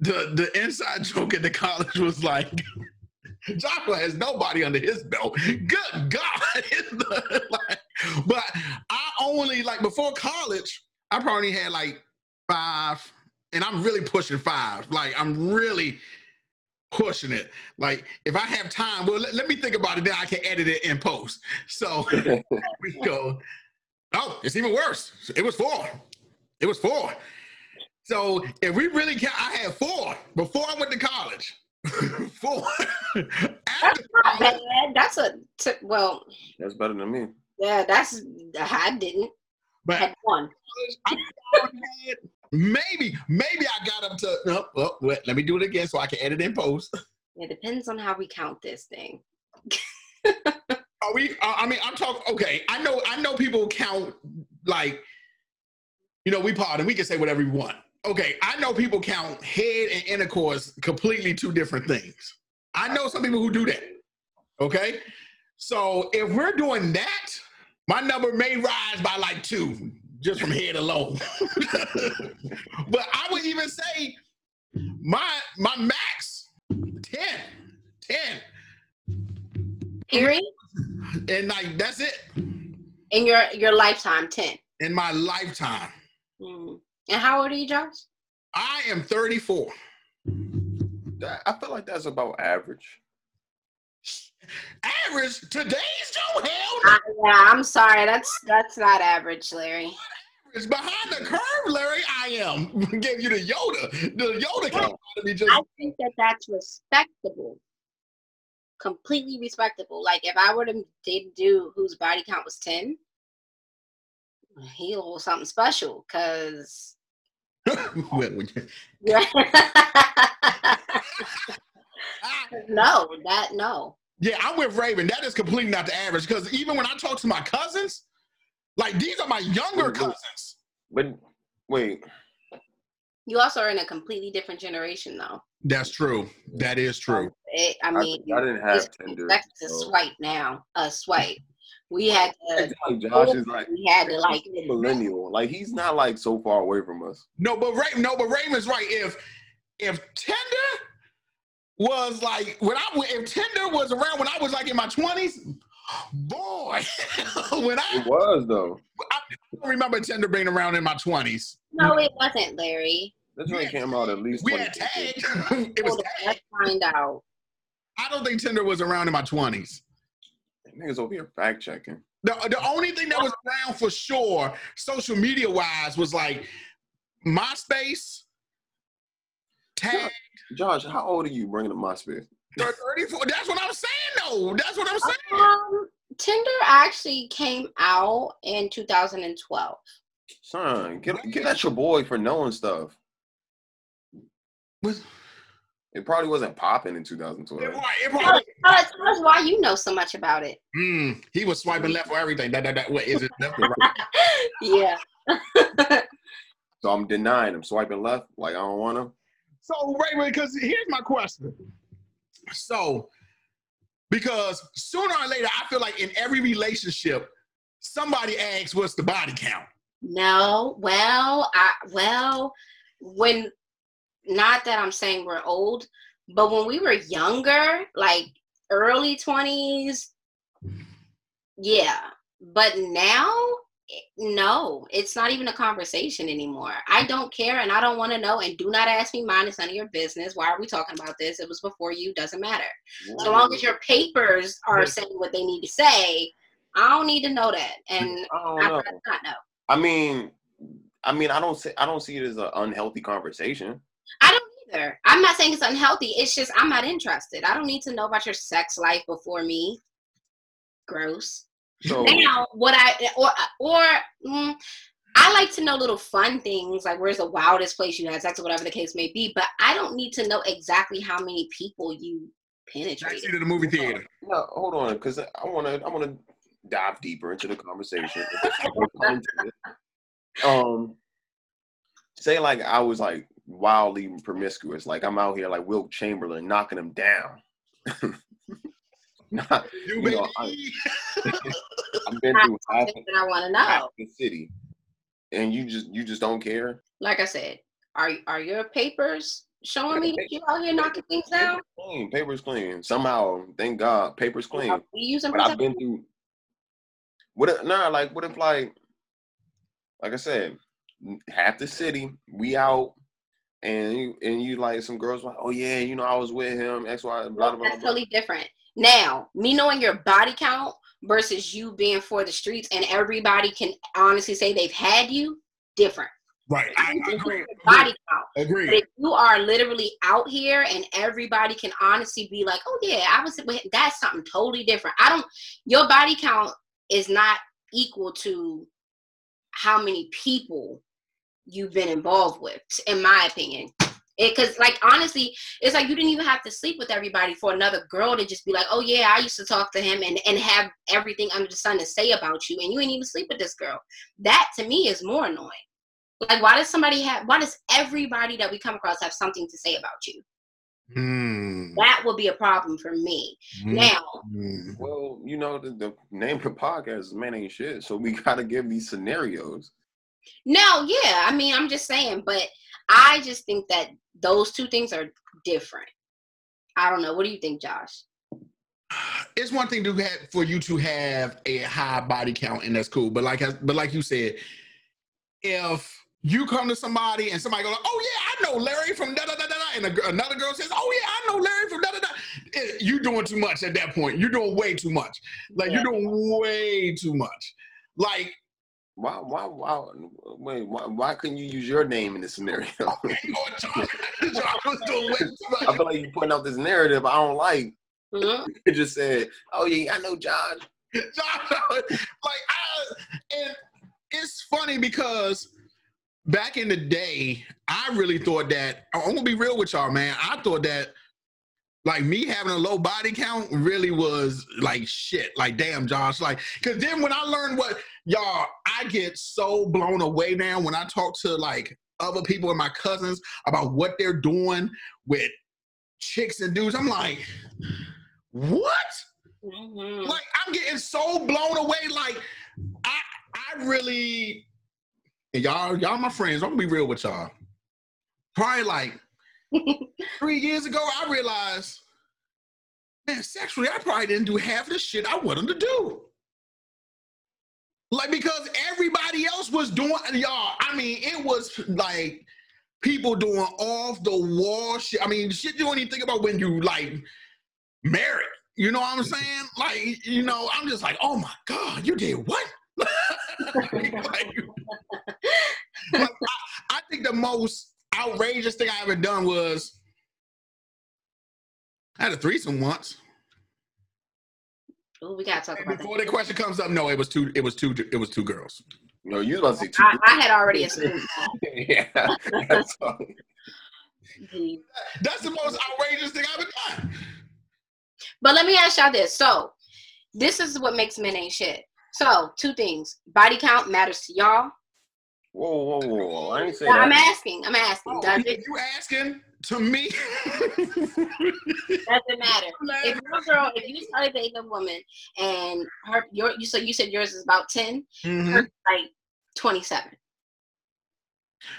the the inside joke at the college was like. Joshua has nobody under his belt. Good God! like, but I only like before college, I probably had like five, and I'm really pushing five. Like I'm really pushing it. Like if I have time, well, let, let me think about it. Then I can edit it in post. So we go. Oh, it's even worse. It was four. It was four. So if we really count, I had four before I went to college. four. After Not college, bad. That's a t- well, That's better than me. yeah. That's I didn't but had one. I had maybe, maybe I got up to. Oh, oh, wait, let me do it again so I can edit in post. It depends on how we count this thing. Are we? Uh, I mean, I'm talking. Okay, I know. I know people count like, you know, we pardon. We can say whatever we want. Okay, I know people count head and intercourse completely two different things. I know some people who do that. Okay, so if we're doing that, my number may rise by like two just from head alone. but I would even say my my max 10 10 Period. and like that's it In your your lifetime, ten. in my lifetime. Mm. And how old are you, Josh? I am 34. I feel like that's about average. Average today's Joe hell no. Uh, yeah, I'm sorry. That's that's not average, Larry. It's behind the curve, Larry. I am. Give you the Yoda. The Yoda to be just I think that that's respectable. Completely respectable. Like if I were to date a dude whose body count was ten, he a little something special. Cause When- when you- no, that no. Yeah, I'm with Raven. That is completely not the average because even when I talk to my cousins, like these are my younger Look, look. cousins. But wait, You also are in a completely different generation, though. That's true. That is true. It, I I, mean, I didn't have it's, Tinder. that's a so- swipe now. A swipe. We had to. Like Josh is like We had to like. a millennial. Like he's not like so far away from us. No, but Ray, no, but Raven's right. If if Tinder was like when I went, if Tinder was around when I was like in my twenties, boy, when I, It was though. I don't remember Tinder being around in my twenties. No, it wasn't, Larry. That joint came out at least We had tagged. it was Hold on. Let's find out. I don't think Tinder was around in my twenties. Niggas over here fact checking. The, the only thing that was around for sure, social media wise, was like MySpace, tag Josh, how old are you bringing up MySpace? 34. That's what I'm saying, though. That's what I'm saying. Um, Tinder actually came out in 2012. Son, get, get at your boy for knowing stuff. Was- It probably wasn't popping in It, 2012. right, it Tell probably- tell us- tell us why you know so much about it. Mm, he was swiping left for everything. That, that, that, what is it? Left or right? Yeah. So I'm denying him, swiping left, like I don't want him. So, wait, wait, because here's my question. So, because sooner or later, I feel like in every relationship, somebody asks, "What's the body count?" No, well, I well, when not that I'm saying we're old, but when we were younger, like early 20s, yeah. But now no, it's not even a conversation anymore. I don't care and I don't want to know and do not ask me mine. It's none of your business. Why are we talking about this? It was before you, doesn't matter. So long as your papers are saying what they need to say, I don't need to know that. And I don't know. rather not know. I mean, I mean, I don't say I don't see it as an unhealthy conversation. I don't either. I'm not saying it's unhealthy. It's just I'm not interested. I don't need to know about your sex life before me. Gross. So Now, what I or or mm, I like to know little fun things like where's the wildest place you had sex or whatever the case may be. But I don't need to know exactly how many people you Next penetrated. to the movie theater. no, hold on, because I want to I want to dive deeper into the conversation. um, say like I was like wildly promiscuous, like I'm out here like Wilt Chamberlain knocking him down. Not, You You know, I've been through half, I want to know. the city, and you just you just don't care. Like I said, are are your papers showing me that you out here knocking things down? Paper's clean, paper's clean. Somehow, thank God, paper's clean. Are we using But I've been through. What if nah? Like what if like, like I said, half the city we out, and you and you like some girls like, oh yeah, you know I was with him X Y blah blah blah. That's totally different. Now, me knowing your body count versus you being for the streets and everybody can honestly say they've had you, different. Right. I, I agree. Body count. But Agree. if you are literally out here and everybody can honestly be like, oh yeah, I was that's something totally different. I don't your body count is not equal to how many people you've been involved with, in my opinion. Because, like, honestly, it's like you didn't even have to sleep with everybody for another girl to just be like, oh, yeah, I used to talk to him and, and have everything under the sun to say about you, and you ain't even sleep with this girl. That, to me, is more annoying. Like, why does somebody have, why does everybody that we come across have something to say about you? Hmm. That would be a problem for me. Now, Hmm. Well, you know the, the name of the podcast is Man Ain't Shit, so we gotta give these scenarios. no, yeah, I mean, I'm just saying, but I just think that those two things are different. I don't know. What do you think, Josh? it's one thing to have for you to have a high body count and that's cool but like but like you said if you come to somebody and somebody goes oh yeah i know larry from da da da da da," and a, another girl says oh yeah i know larry from da da da eh, you're doing too much at that point you're doing way too much like Yeah. you're doing way too much like Why, why, why, wait, why, why couldn't you use your name in this scenario? you know what, John? John was doing way too I feel like you're putting out this narrative I don't like. Mhm. You just said, oh yeah, I know John. John, like I, and it's funny because back in the day, I really thought that I'm gonna be real with y'all, man. I thought that like me having a low body count really was like shit. Like damn, Josh. Like, cause then when I learned what y'all, I get so blown away now when I talk to like other people and my cousins about what they're doing with chicks and dudes. I'm like, what? Mhm. like I'm getting so blown away. Like I I really and y'all y'all my friends. I'm gonna be real with y'all. Probably like three years ago, I realized, man, sexually, I probably didn't do half the shit I wanted to do. Like because everybody else was doing y'all. I mean, it was like people doing off the wall shit. I mean, shit you don't even think about when you like married. You know what I'm mm-hmm. saying? Like, you know, I'm just like, oh my god, you did what? like, like, I, I think the most outrageous thing I ever done was I had a threesome once. Ooh, we gotta talk And about before that. the question comes up, no, it was two. It was two. It was two girls. No, you was about to say two. I, I had already assumed yeah, that's That's the most outrageous thing I've ever done. But let me ask y'all this. So, this is what makes men ain't shit. So, two things. Body count matters to y'all. Whoa, whoa, whoa, whoa! I ain't say Well, I'm asking. I'm asking. Oh, Does you, it? you asking to me? Doesn't matter. If your girl, if you started dating a woman and her, your, you said you said yours is about 10 Mhm. hers like twenty seven.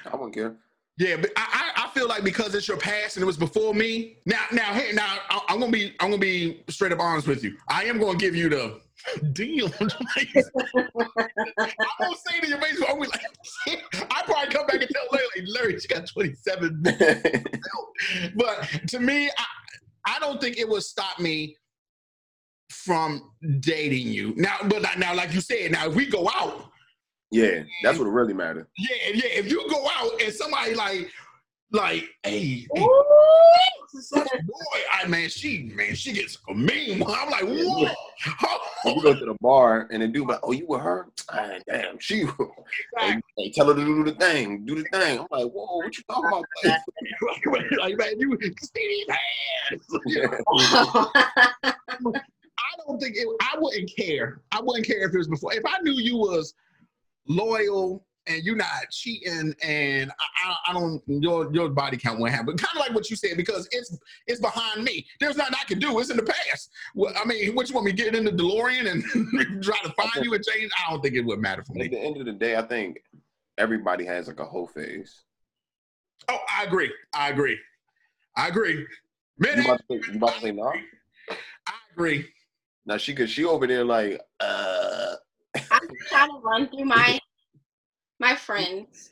I wouldn't care. Yeah, but I, I feel like because it's your past and it was before me. Now now hey now I, I'm gonna be I'm gonna be straight up honest with you. I am gonna give you the deal. I'm gonna say to your face, I'm like, I probably come back and tell Larry, like, Larry, she got 27. But to me, I, I don't think it would stop me from dating you. Now, but now, like you said, now if we go out, yeah, that's what really matters. yeah, yeah, if you go out and somebody like, like, hey, hey such a boy, I man, she man, she gets a mean one. I'm like, whoa. When you go to the bar and the dude like, "Oh, you with her? Ah, damn, she." Hey, hey, tell her to do the thing, do the thing. I'm like, "Whoa, what you talking about?" like, man, you see these hands. I don't think it, I wouldn't care. I wouldn't care if it was before. If I knew you was loyal and you're not cheating, and I, I, don't your your body count won't happen. Kind of like what you said because it's it's behind me. There's nothing I can do. It's in the past. Well, I mean, what you want me to get in the DeLorean and try to find you and change? I don't think it would matter for me. At the end of the day, I think everybody has like a whole phase. Oh, I agree. I agree. I agree. You about to say, you about to say no? I agree. Now she could she over there like, uh, trying to run through my my friends.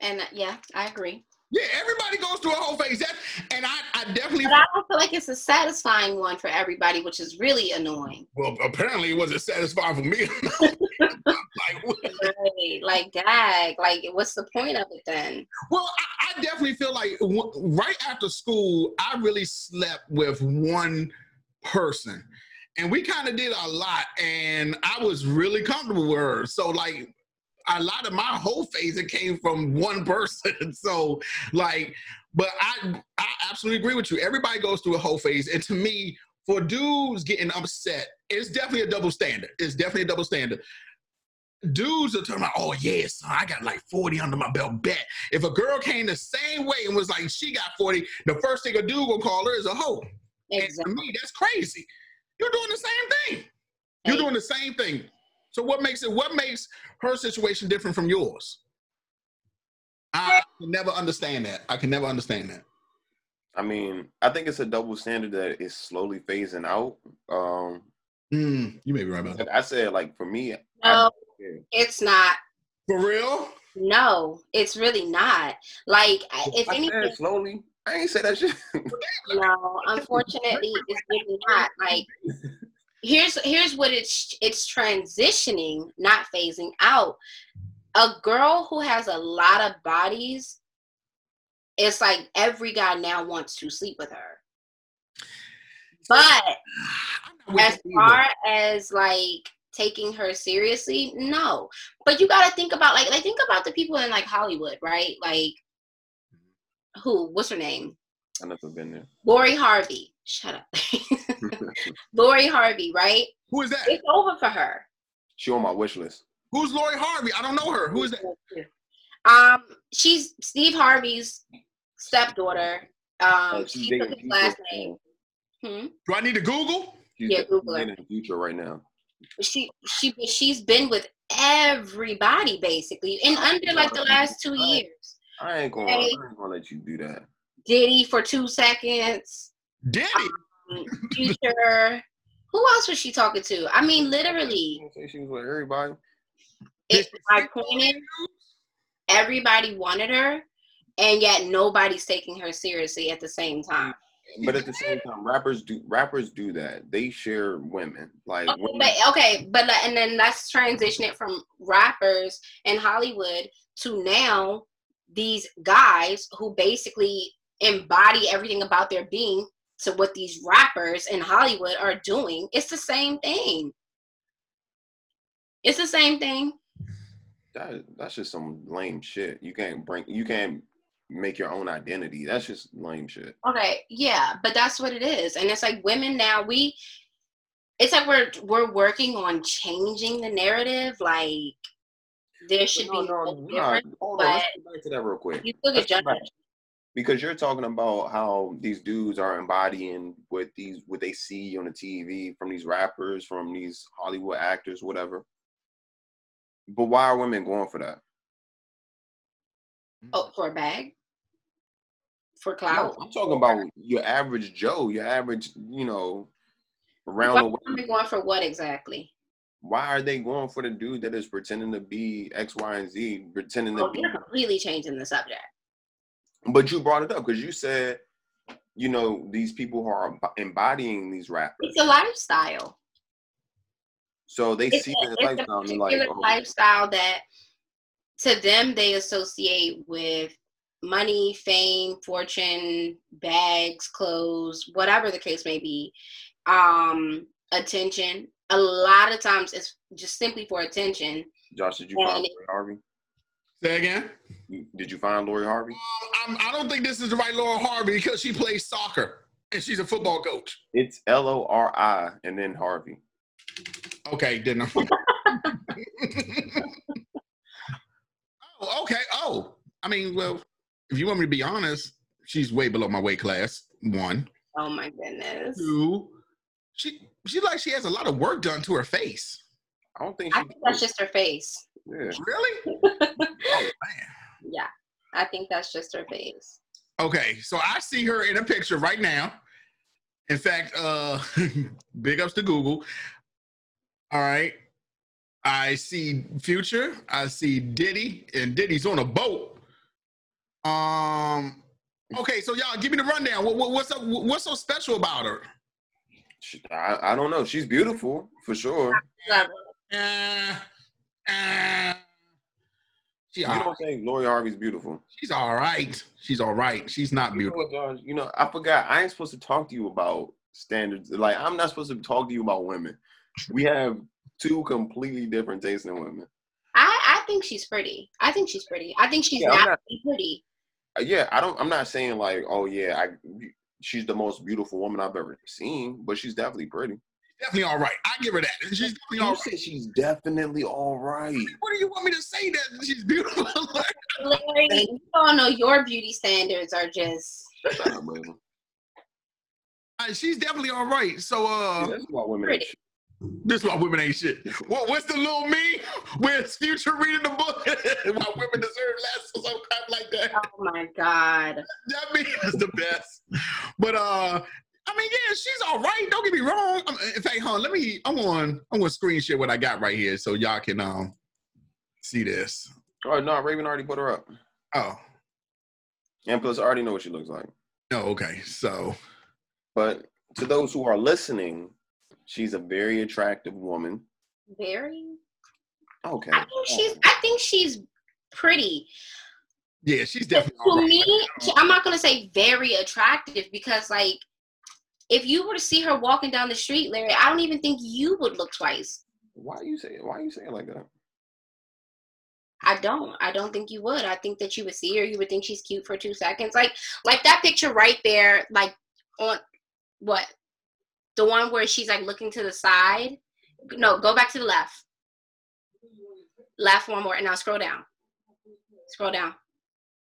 And uh, yeah, I agree. Yeah, everybody goes through a whole phase. That, and I, I definitely. But I don't feel like it's a satisfying one for everybody, which is really annoying. Well, apparently it wasn't satisfying for me. like, Right. Like, dag. Like, what's the point of it then? well, I, I definitely feel like w- right after school, I really slept with one person, and we kind of did a lot, and I was really comfortable with her. So, like, a lot of my whole phase it came from one person. so, like, but I, I absolutely agree with you. Everybody goes through a whole phase, and to me, for dudes getting upset, it's definitely a double standard. It's definitely a double standard. Dudes are talking about, oh yes, son, I got like 40 under my belt. Bet if a girl came the same way and was like she got 40, the first thing a dude gonna call her is a hoe. And to me, that's crazy. You're doing the same thing. You're doing the same thing. So what makes it? What makes her situation different from yours? I can never understand that. I can never understand that. I mean, I think it's a double standard that is slowly phasing out. Um, Mm, you may be right about that. I said like for me, No, it's not. For real? No, it's really not. Like, if I anything, said slowly. I ain't say that shit. no. Unfortunately, it's really not. Like, here's here's what it's it's transitioning, not phasing out. A girl who has a lot of bodies, it's like every guy now wants to sleep with her. But as far as like taking her seriously, no. But you gotta think about like like think about the people in like Hollywood, right? Like who? What's her name? I never been there. Lori Harvey. Shut up. Lori Harvey, right? Who is that? It's over for her. she on my wish list. Who's Lori Harvey? I don't know her. Who is that? Um, she's Steve Harvey's stepdaughter. Um, Oh, she's she took his Future. last name. Hmm? Do I need to Google? She's Yeah, Google her. dating the future right now. She she she's been with everybody basically in under like the last two years. I ain't gonna. I ain't gonna let you do that. Diddy for two seconds. Diddy. um, Future. Who else was she talking to? I mean, literally. She was with everybody. It, my point everybody wanted her, and yet nobody's taking her seriously at the same time. But at the same time, rappers do rappers do that. They share women. Like Okay, women, but, okay, but and then let's transition it from rappers in Hollywood to now these guys who basically embody everything about their being to what these rappers in Hollywood are doing. It's the same thing. It's the same thing. that, that's just some lame shit. You can't bring you can't make your own identity. That's just lame shit. Okay, yeah, but that's what it is. And it's like women now we it's like we're we're working on changing the narrative like there should no, be no, no no, hold on. Let's but go back to that real quick. you still get Let's go back. judged. Because you're talking about how these dudes are embodying what these what they see on the TV from these rappers, from these Hollywood actors, whatever. But why are women going for that? Mm. Oh, for a bag? For No, clout? I'm talking about your average Joe, your average, you know, around Why the are way. women going for what exactly? Why are they going for the dude that is pretending to be X, Y, and Z, pretending to be? you're completely changing the subject. But you brought it up because you said, you know, these people who are embodying these rappers, It's a lifestyle. so they It's see a, the it's a lifestyle and like, oh, lifestyle that to them they associate with money, fame, fortune, bags, clothes, whatever the case may be. Um, attention. A lot of times it's just simply for attention. Josh, did you find Lori Harvey? Say again. Did you find Lori Harvey? I'm, I don't think this is the right Laura Harvey because she plays soccer and she's a football coach. It's L O R I and then Harvey. Okay, didn't oh, okay. Oh, I mean, well, if you want me to be honest, she's way below my weight class. One, Oh my goodness. two. She she like she has a lot of work done to her face. I don't think I she. think that's just her face. yeah. Really? oh man. Yeah. I think that's just her face. Okay, so I see her in a picture right now. In fact, uh big ups to Google. All right. I see Future, I see Diddy, and Diddy's on a boat. Um okay, so y'all give me the rundown. What, what- what's up, what's so special about her? She, I, I don't know. She's beautiful for sure. Love Uh, uh, she You don't think Lori Harvey's beautiful? she's all right. She's all right. She's not You know beautiful. what, Josh? You know, I forgot. I ain't supposed to talk to you about standards. Like, I'm not supposed to talk to you about women. We have two completely different tastes in women. I, I think she's pretty. I think she's pretty. I think she's Yeah, I'm naturally pretty. Uh, Yeah, I don't. I'm not saying like, oh yeah, I. She's the most beautiful woman I've ever seen, but she's definitely pretty. Definitely all right. I give her that. She's definitely all You right. she's definitely all right. What do you want me to say that she's beautiful? Larry, you don't know your beauty standards are just Shut up, bro. Uh, she's definitely all right. So uh That's why women. Pretty. Shit. this is why women ain't shit. What, what's the little me? Where's future reading the book? why women deserve less or some crap like that. oh my god. That means the best. But uh I mean, yeah, she's all right. Don't get me wrong. Um, in fact, hon, let me. I'm on. I'm gonna screen share what I got right here so y'all can um see this. Oh no, Raven already put her up, Oh and plus I already know what she looks like. no, okay. So But to those who are listening, she's a very attractive woman. Very. Okay. I think she's. I think she's pretty. yeah, she's definitely all to right. me, she- I'm not gonna say very attractive because like, if you were to see her walking down the street, Larry, I don't even think you would look twice. Why are you say? Why are you saying like that? I don't. I don't think you would. I think that you would see her. You would think she's cute for two seconds. Like, like that picture right there. Like on what? The one where she's like looking to the side. No, go back to the left. Left one more, and now scroll down. Scroll down.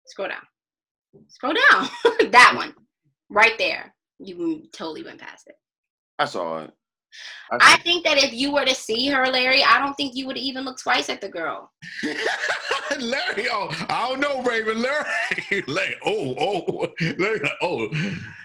Scroll down. Scroll down. that one, right there. You totally went past it. I saw it. I I think that if you were to see her, Larry, I don't think you would even look twice at the girl. Larry, oh, I don't know, Raven. Larry, Larry, oh, oh, Larry, oh.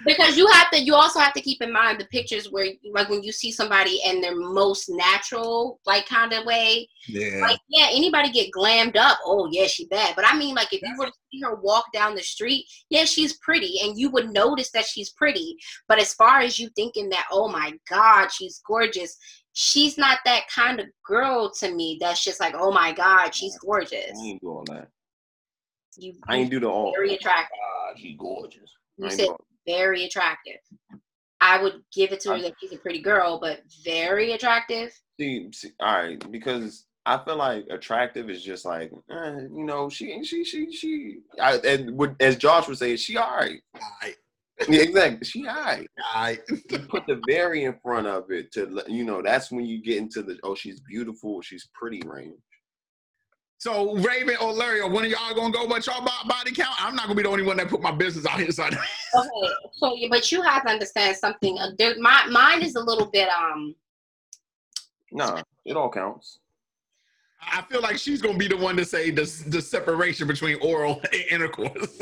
Because you have to, you also have to keep in mind the pictures where, like, when you see somebody in their most natural, like, kind of way. Yeah. Like, yeah, anybody get glammed up. Oh, yeah, she bad. But I mean, like, if you were to see her walk down the street, yeah, she's pretty, and you would notice that she's pretty. But as far as you thinking that, oh my God, she's gorgeous, she's not that kind of girl to me. That's just like, oh my God, she's gorgeous. I ain't doing that. You, I ain't do the all. very attractive. Oh God, she gorgeous. You said very attractive. I would give it to her I- that she's a pretty girl, but very attractive. See, see, all right, because I feel like attractive is just like, eh, you know, she, she, she, she. I, and would, as Josh would say, she all right. I, Yeah, exactly. She all right. I, You put the very in front of it to, let- you know, that's when you get into the oh, she's beautiful, she's pretty range. so Raven or Larry or one of y'all gonna go about y'all body count? I'm not gonna be the only one that put my business out here. So Okay, so yeah, but you have to understand something. Uh, there, my mine is a little bit um. Nah, it all counts. I feel like she's gonna be the one to say the the separation between oral and intercourse.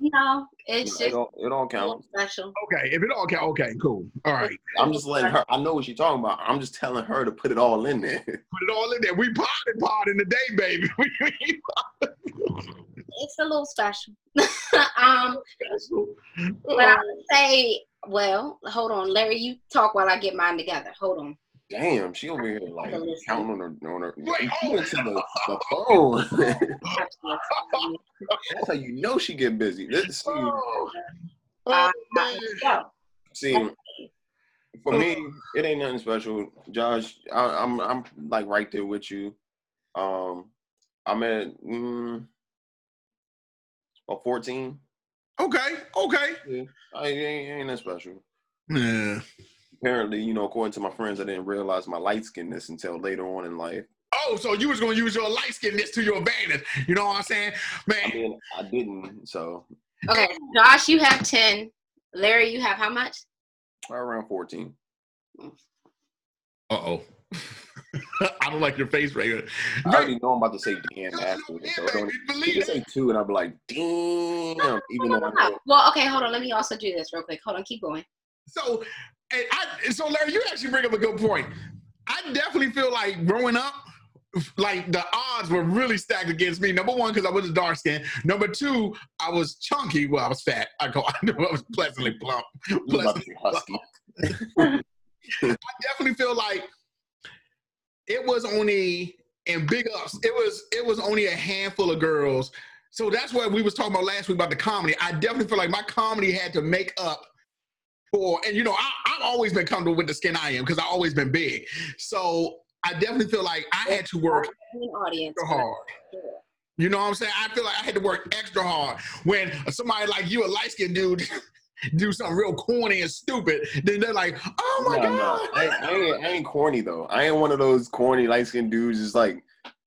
No, it's it just all, it all a little counts. special. okay, if it all count, okay, cool, all right, I'm just letting her. I know what she's talking about. I'm just telling her to put it all in there. put it all in there. We potted pod in the day, baby. It's a little special. um, but I would say, well, hold on, Larry. You talk while I get mine together. Hold on. Damn, she over here like counting on her on her. Wait, she oh. went to the, the phone. That's how you know she get busy. This, see, oh, Uh, oh, see, for me, it ain't nothing special. Josh, I, I'm I'm like right there with you. Um, I'm at mm, a 14. Okay, okay. Yeah, I ain't, ain't that special. Yeah. Apparently, you know, according to my friends, I didn't realize my light skinness until later on in life. Oh, so you was gonna use your light skinness to your advantage. You know what I'm saying? I Man, mean, I didn't. So okay, Josh, you have ten. Larry, you have how much? around 14. uh-oh. I don't like your face, right here. I already know I'm about to say damn No, after. no, yeah, So don't, you believe can say two, and I'll be like, damn. Even No, though no, I no. know. Well, okay, hold on. Let me also do this real quick. Hold on, keep going. So, and I, so Larry, you actually bring up a good point. I definitely feel like growing up, like the odds were really stacked against me. Number one, because I was a dark skin. Number two, I was chunky. Well, I was fat. I go. I knew I was pleasantly plump. You about to Pleasantly husky. I definitely feel like it was only in big ups. It was it was only a handful of girls. So that's what we was talking about last week about the comedy. I definitely feel like my comedy had to make up for, and you know, I, I've always been comfortable with the skin I am because I've always been big. So I definitely feel like I had to work In audience. extra hard. You know what I'm saying? I feel like I had to work extra hard. When somebody like you, a light skinned dude, do something real corny and stupid, then they're like, oh my No, no, God. I, I, ain't, I ain't corny though. I ain't one of those corny light skinned dudes just like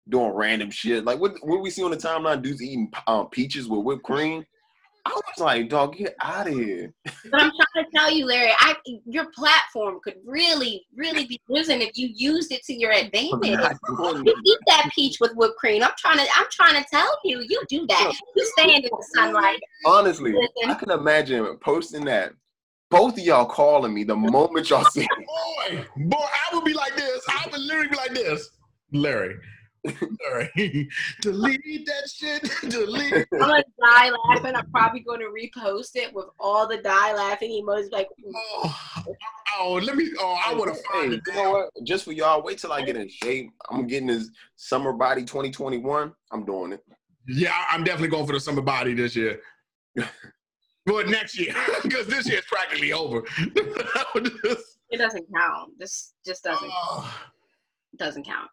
doing random shit. Like what what we see on the timeline, dudes eating um, peaches with whipped cream. I was like, dog, get out of here. But I'm trying to tell you, Larry, I your platform could really, really be risen if you used it to your advantage. You eat that peach with whipped cream. I'm trying to I'm trying to tell you, you do that. You stand in the sunlight. Honestly, Listen. I can imagine posting that. Both of y'all calling me the moment y'all see it. Boy, boy, I would be like this. I would literally be like this. Larry. Larry. Delete that shit. Delete. I'm gonna die laughing. I'm probably gonna repost it with all the die laughing emojis like Oh, oh, let me. Oh, I would have Hey, found you it. know what? Just for y'all, wait till I get in shape. I'm getting this summer body 2021. I'm doing it. Yeah, I'm definitely going for the summer body this year. But next year, because this year is practically over. it doesn't count. This just doesn't Oh, doesn't count.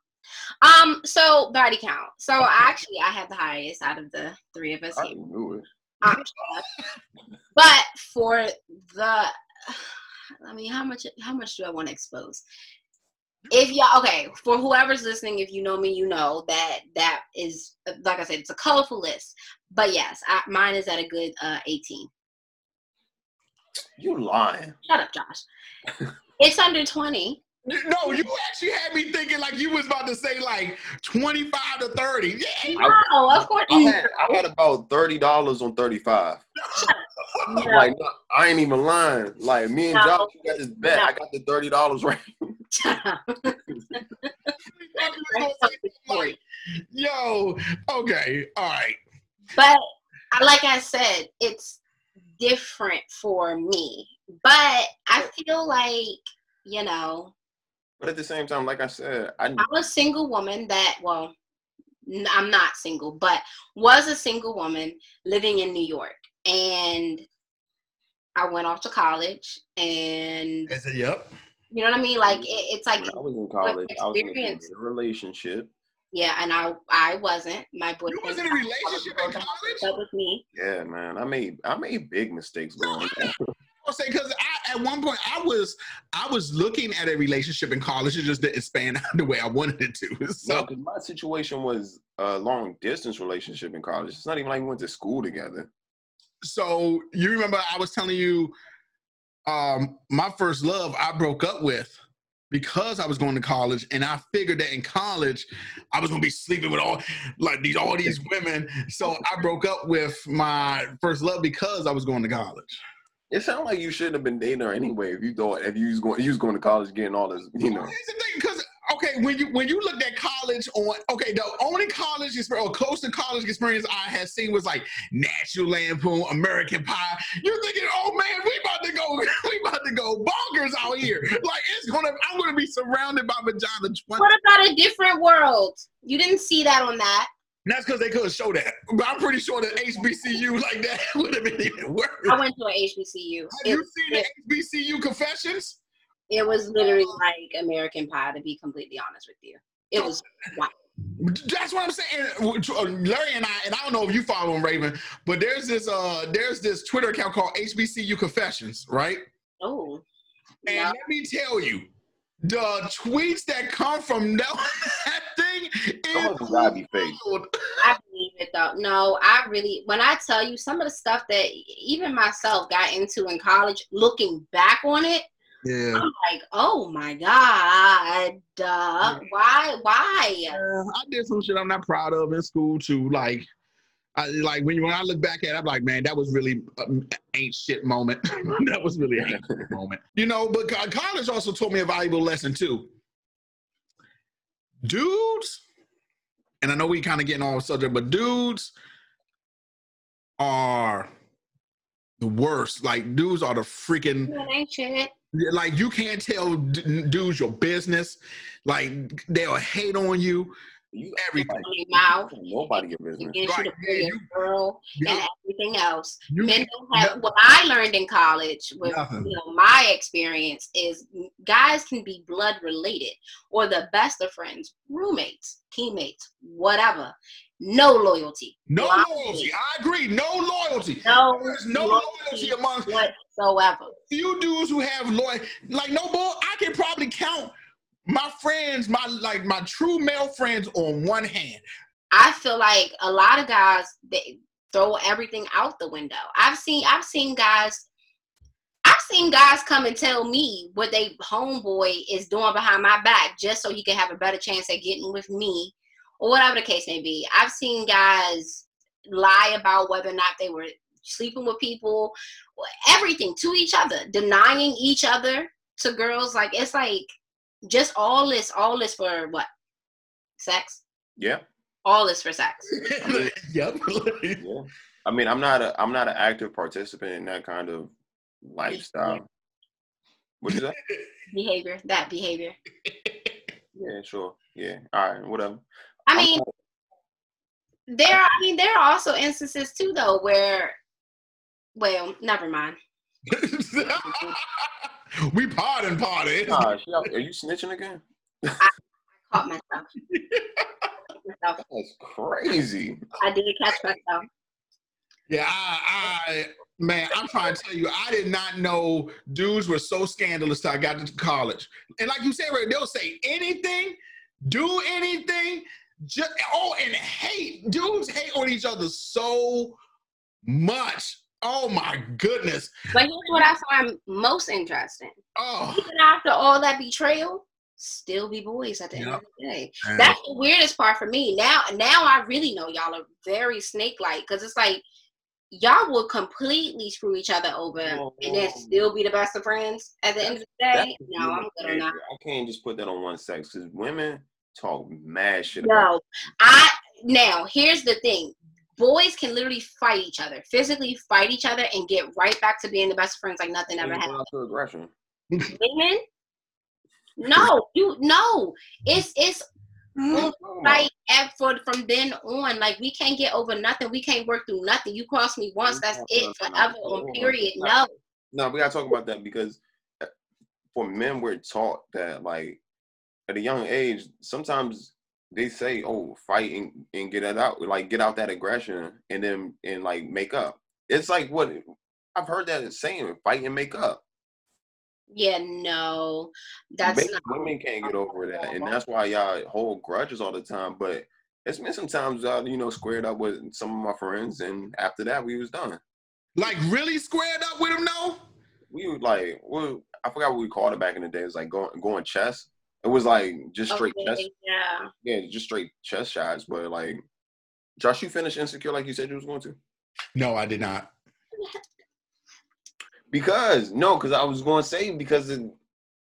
Um, so body count. So actually I have the highest out of the three of us I here. knew it. Um, but for the I mean how much how much do I want to expose? If y'all okay, for whoever's listening, if you know me, you know that that is like I said, it's a colorful list. But yes, I, mine is at a good uh 18. You lying. Shut up, Josh. it's under 20. No, you actually had me thinking like you was about to say like 25 to 30. Yeah. No, of course. I had, I had about thirty dollars on thirty five. No. Like no, I ain't even lying. Like me and No. Josh we got this bet. No. I got the thirty dollars right. Like, Yo, okay, all right. but I- like I said, it's different for me. But I feel like, you know, But at the same time, like I said, I I'm a single woman that, well, I'm not single, but was a single woman living in New York. And I went off to college and, I said, yep. you know what I mean? Like, it, it's like, I was in college. I was in a experience. relationship. yeah, and I, I wasn't. My You boyfriend was in a relationship in college? up with me. Yeah, man. I made I made big mistakes going. I'll say because I, at one point I was I was looking at a relationship in college. It just didn't span out the way I wanted it to. No, So 'cause my situation was a long distance relationship in college. It's not even like we went to school together. so you remember I was telling you um my first love I broke up with because I was going to college and I figured that in college I was gonna be sleeping with all like these all these women. So I broke up with my first love because I was going to college. It sounds like you shouldn't have been dating her anyway. If you thought if you was going you was going to college getting all this, you know. Here's the thing, because okay, when you when you looked at college on okay, the only college experience or close to college experience I had seen was like National Lampoon, American Pie. You're thinking, oh man, we about to go, we about to go bonkers out here. Like it's gonna, I'm gonna be surrounded by vagina. 20. What about a different world? You didn't see that on that. And that's because they couldn't show that. But I'm pretty sure that HBCU like that would have been even worse. I went to an HBCU. Have It, you seen the HBCU confessions? it was literally like American Pie, to be completely honest with you. It was That's what I'm saying. Larry and I, and I don't know if you follow him, Raven, but there's this uh there's this Twitter account called HBCU Confessions, right? oh. And no. let me tell you, the tweets that come from that, that thing Some of is them gotta be fake. I believe it though. No, I really when I tell you some of the stuff that even myself got into in college, looking back on it, Yeah. I'm like, oh my god, uh, why, why? I did some shit I'm not proud of in school too. Like, I, like when you, when I look back at it, I'm like, man, that was really um, ain't shit moment. that was really an ain't shit moment. You know, but college also taught me a valuable lesson too. Dudes, and I know we kind of getting off subject, but dudes are the worst. Like, dudes are the freaking like you can't tell dudes your business. Like they'll hate on you. You Everything. On your mouth. Nobody your You business. get you Right, to yeah, be a you- girl Yeah, and everything else. you Men don't have what I learned in college with Nothing. you know my experience is guys can be blood related or the best of friends, roommates, teammates, whatever. No loyalty. No Blind loyalty. I agree. No loyalty. No There's no loyalty among whatsoever. few dudes who have loyalty, Like no bull. I can probably count my friends, my like my true male friends on one hand. I feel like a lot of guys they throw everything out the window. I've seen I've seen guys I've seen guys come and tell me what they homeboy is doing behind my back just so he can have a better chance at getting with me or whatever the case may be. I've seen guys lie about whether or not they were sleeping with people, everything to each other, denying each other to girls. Like it's like just all this, all this for what? Sex? Yeah, All this for sex. yep. yeah. I mean, I'm not a I'm not an active participant in that kind of lifestyle. What is that? behavior, that behavior. Yeah, sure. Yeah. All right. Whatever. I mean, there. I mean, there are also instances too, though, where, well, never mind. we pardon party. Nah, she out- are you snitching again? I caught myself. myself. That's crazy. I did catch myself. Yeah, I, I man, I'm trying to tell you, I did not know dudes were so scandalous till I got to college. And like you said, Ray, they'll say anything, do anything, just oh, and hate. Dudes hate on each other so much. Oh my goodness. But here's what I find most interesting. Oh, Even after all that betrayal, still be boys at the end of the day. And- That's the weirdest part for me. Now, now I really know y'all are very snake like because it's like y'all will completely screw each other over and then Oh. still be the best of friends at the end of the day. No, I'm good on that. I can't just put that on one sex because women talk mad shit. about No, I now here's the thing. Boys can literally fight each other, physically fight each other, and get right back to being the best friends like nothing ever happened. go out to aggression. Women, no, you no. It's it's like at, for from then on. Like we can't get over nothing. We can't work through nothing. You cross me once, that's it forever. On period. No, No, we gotta talk about that because uh, for men, we're taught that like at a young age, sometimes they say, "Oh, fight and, and get it out, like get out that aggression, and then and like make up." It's like what I've heard that saying, "Fight and make up." yeah, no, that's Ba- not. women can't get over that, and that's why y'all hold grudges all the time. But it's been sometimes I, you know, squared up with some of my friends, and after that, we was done. like really squared up with him though? We would like, we, I forgot what we called it back in the day. It was like going going chess. It was like just straight Okay, chest, yeah. yeah, just straight chest shots. But like, Josh, you finished insecure like you said you was going to. No, I did not. Because no, because I was going to say because of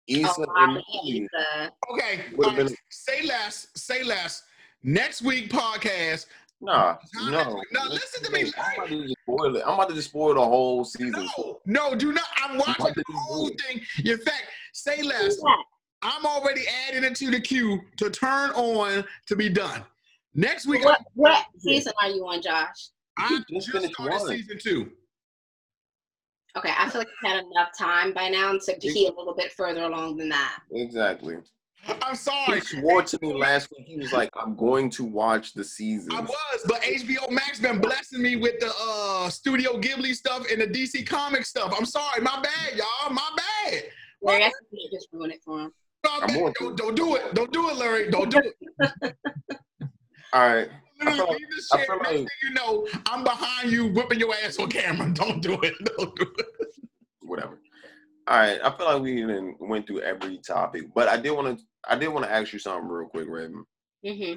Issa Oh, and wow, Issa. Okay, Would've been- say less. Say less. Next week podcast. Nah, Huh? no. No, listen to me, I'm about to just spoil it. I'm about to just spoil the whole season. No, no, do not. I'm watching about the whole thing. In fact, say less. Yeah. I'm already adding it to the queue to turn on to be done. Next week, What what season are you on, Josh? I You just just started one. season two. Okay, I feel like you had enough time by now to be a little bit further along than that. Exactly. I'm sorry. He swore to me last week. He was like, "I'm going to watch the season." I was, but HBO Max been blessing me with the uh Studio Ghibli stuff and the DC comic stuff. I'm sorry, my bad, y'all. My bad. Larry, I think you just ruin it for him. My I'm bad. going Don't, don't do it. Don't do it, Larry. Don't do it. All right. I feel- leave this I shit. feel Next like- thing you know, I'm behind you whipping your ass on camera. Don't do it. Don't do it. Whatever. All right. I feel like we even went through every topic, but I did want to. I did want to ask you something real quick, Raven, hmm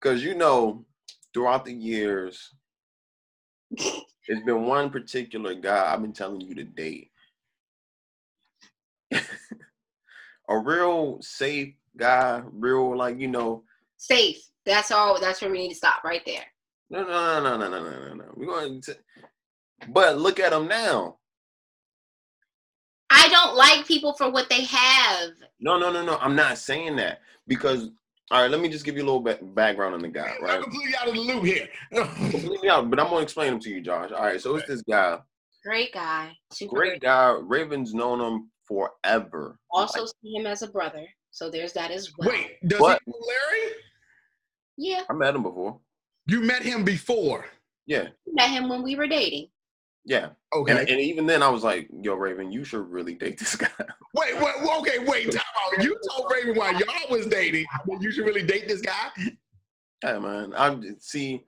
because you know, throughout the years, it's been one particular guy I've been telling you to date. A real safe guy, real like you know. Safe. That's all. That's where we need to stop right there. No, no, no, no, no, no, no, no. We're going to. But look at him now. I don't like people for what they have. No, no, no, no. I'm not saying that because. All right, let me just give you a little bit background on the guy, right? I'm completely out of the loop here. Completely out, but I'm gonna explain him to you, Josh. All right, so it's this guy, Great guy. Super great guy. Raven's known him forever. Also see him as a brother. So there's that as well. Wait, does What? he know Larry? Yeah. I met him before. You met him before. Yeah, Met him when we were dating. yeah. Okay. And, and even then, I was like, "Yo, Raven, you should really date this guy." wait, wait, okay, wait. Time out. You told Raven while y'all was dating you should really date this guy. yeah, man. I'm see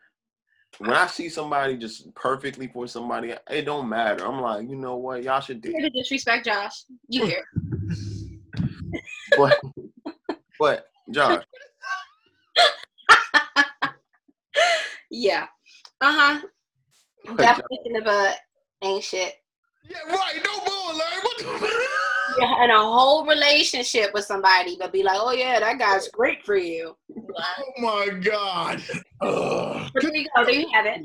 when I see somebody just perfectly for somebody, it don't matter. I'm like, you know what, y'all should date. Here to disrespect Josh. You hear? But, but Josh, yeah. Uh huh. but Definitely thinking about ain't shit. Yeah, right. No bull, Larry. What the? Yeah, in a whole relationship with somebody, but be like, oh yeah, that guy's great for you. What? Oh my God. Ugh. There you go. There you have it.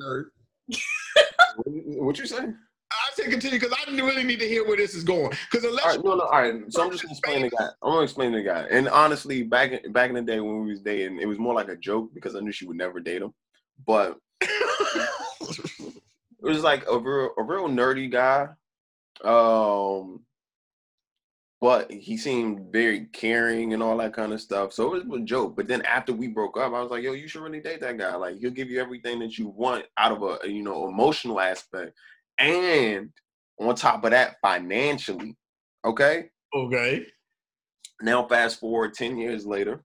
what you say? I say continue because I really need to hear where this is going. Because unless All right, no, no, all right. So I'm just gonna explain the guy. I'm gonna explain the guy. And honestly, back in, back in the day when we was dating, it was more like a joke because I knew she would never date him. But it was like a real, a real nerdy guy. Um, but he seemed very caring and all that kind of stuff. So it was a joke. But then after we broke up, I was like, "Yo, you should really date that guy. Like, he'll give you everything that you want out of a you know emotional aspect, and on top of that, financially." Okay. okay. Now, fast forward 10 years later,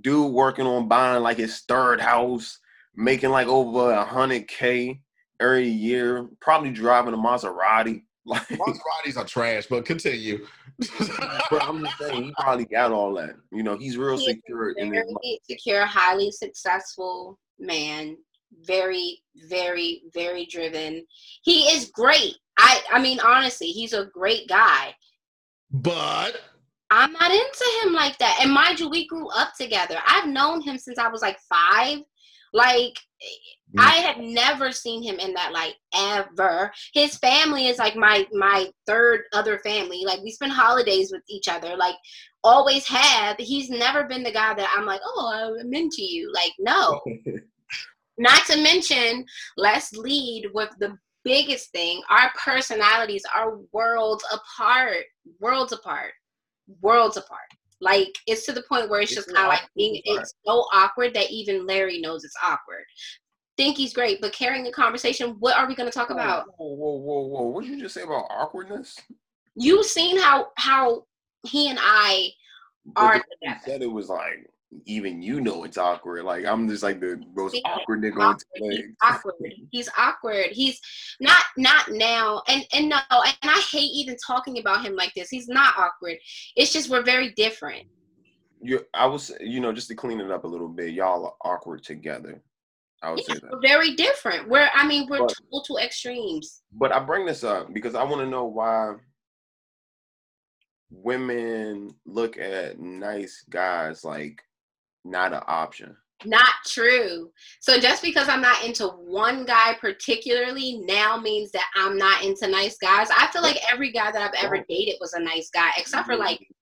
dude working on buying like his third house, making like over a hundred K every year, probably driving a Maserati. Like, Maseratis are trash, but continue. Mm, but I'm just saying he probably got all that. You know, he's real He secure in his very mind. secure, highly successful man. Very, very, very driven. He is great. I, I mean, honestly, he's a great guy. but I'm not into him like that. And mind you, we grew up together. I've known him since I was like five. Like, I had never seen him in that light ever. His family is like my my third other family. Like we spend holidays with each other. Like always have. He's never been the guy that I'm like, oh, I'm into you. Like no. Not to mention, let's lead with the biggest thing. Our personalities are worlds apart. Worlds apart. Worlds apart. Like it's to the point where it's, It's just kind of like being it's so awkward that even Larry knows it's awkward. Think he's great, but carrying the conversation, what are we gonna talk about? Whoa, whoa, whoa, whoa! What did you just say about awkwardness? You've seen how how he and I are you said it was like even you know it's awkward. Like I'm just like the most Yeah, awkward nigga on awkward. He's awkward. He's awkward. He's not not now. And and no, and I hate even talking about him like this. He's not awkward. It's just we're very different. You, I was, you know, just to clean it up a little bit, y'all are awkward together. I would Yeah, say that. very different. We're I mean we're But- total extremes. But I bring this up because I want to know why women look at nice guys like not an option. Not true. So just because I'm not into one guy particularly now means that I'm not into nice guys. I feel like every guy that I've ever dated was a nice guy, except for like mm-hmm.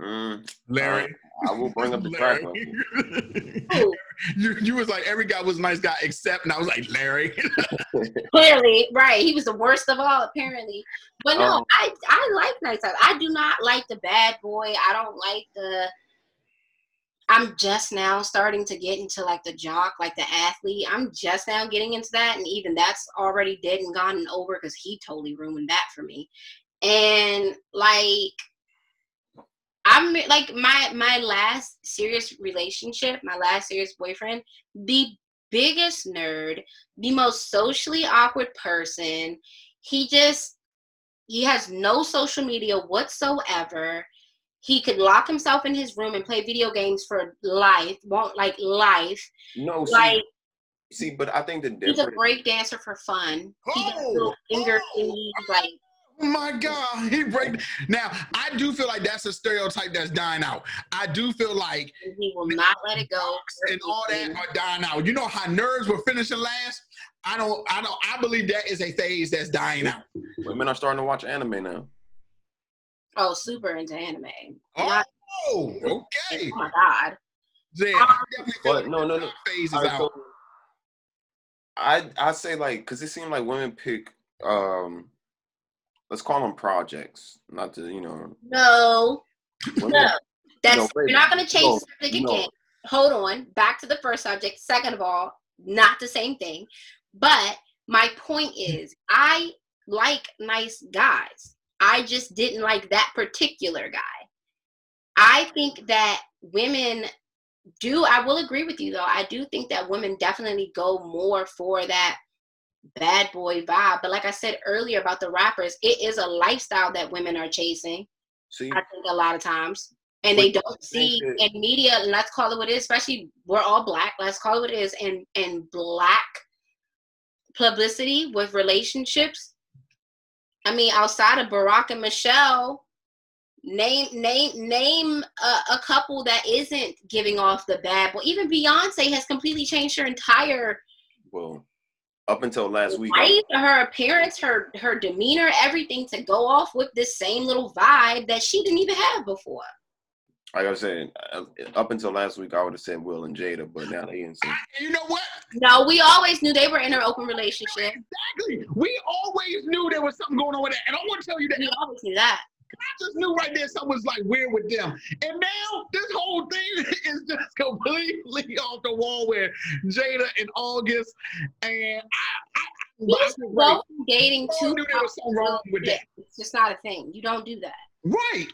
Mm, Larry, I will bring up the track. Larry. record. who, you you was like every guy was a nice guy except, and I was like Larry. clearly, right? He was the worst of all, apparently. But no, Um, I I like nice guys. I do not like the bad boy. I don't like the. I'm just now starting to get into like the jock, like the athlete. I'm just now getting into that, and even that's already dead and gone and over because he totally ruined that for me. And like, I'm like my my last serious relationship, my last serious boyfriend, the biggest nerd, the most socially awkward person. He just he has no social media whatsoever. He could lock himself in his room and play video games for life, won't like life. no, see, Like see, but I think the he's a difference. break dancer for fun. He does Oh, little finger oh. thingies, like Oh my God, he break. Now I do feel like that's a stereotype that's dying out. I do feel like he will not let it go. and all that are dying out. You know how nerds were finishing last? I don't. I don't. I believe that is a phase that's dying out. Women are starting to watch anime now. Oh, super into anime. Not- Oh, okay. oh my god. Yeah, I But no, no, no. phase is All right, out. so I I say like because it seemed like women pick um let's call them projects, not to you know. No, no. That's No, you're not gonna change No, the subject no. again. Hold on. Back to the first subject. Second of all, not the same thing. But my point hmm. is I like nice guys. I just didn't like that particular guy. I think that women do I will agree with you though. I do think that women definitely go more for that bad boy vibe. But like I said earlier about the rappers, it is a lifestyle that women are chasing. See, I think a lot of times. And they don't see that- in media, and let's call it what it is, especially we're all black, let's call it what it is, and and black publicity with relationships. I mean, outside of Barack and Michelle, name name name a, a couple that isn't giving off the bad boy. Even Beyonce has completely changed her entire well, up until last week, life, her appearance, her her demeanor, everything to go off with this same little vibe that she didn't even have before. like I was saying, uh, up until last week, I would have said Will and Jada, but now they in sync. You know what? No, we always knew they were in an open relationship. Exactly. We always knew there was something going on with that, and I want to tell you that We always knew that. I just knew right there something was like weird with them. And now this whole thing is just completely off the wall with Jada in August. And I, I, I, You was go dating two knew there was something wrong with that. It's just not a thing. You don't do that. Right.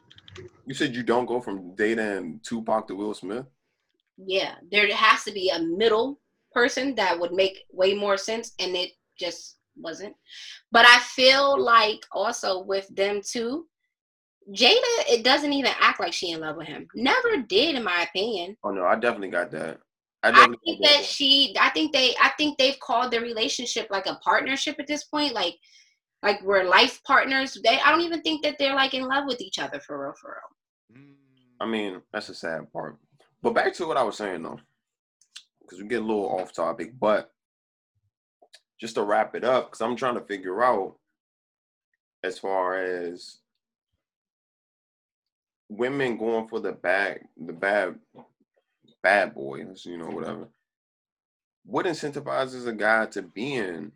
You said you don't go from Data and Tupac to Will Smith. Yeah, there has to be a middle person that would make way more sense, and it just wasn't. But I feel like also with them too, Jada, it doesn't even act like she in love with him. Never did, in my opinion. Oh no, I definitely got that. I, I think got that she, I think they, I think they've called their relationship like a partnership at this point. Like, like we're life partners. They, I don't even think that they're like in love with each other for real, for real. I mean, that's a sad part. But back to what I was saying though, because we get a little off topic. But just to wrap it up, because I'm trying to figure out as far as women going for the bad, the bad, bad boys, you know, whatever. What incentivizes a guy to being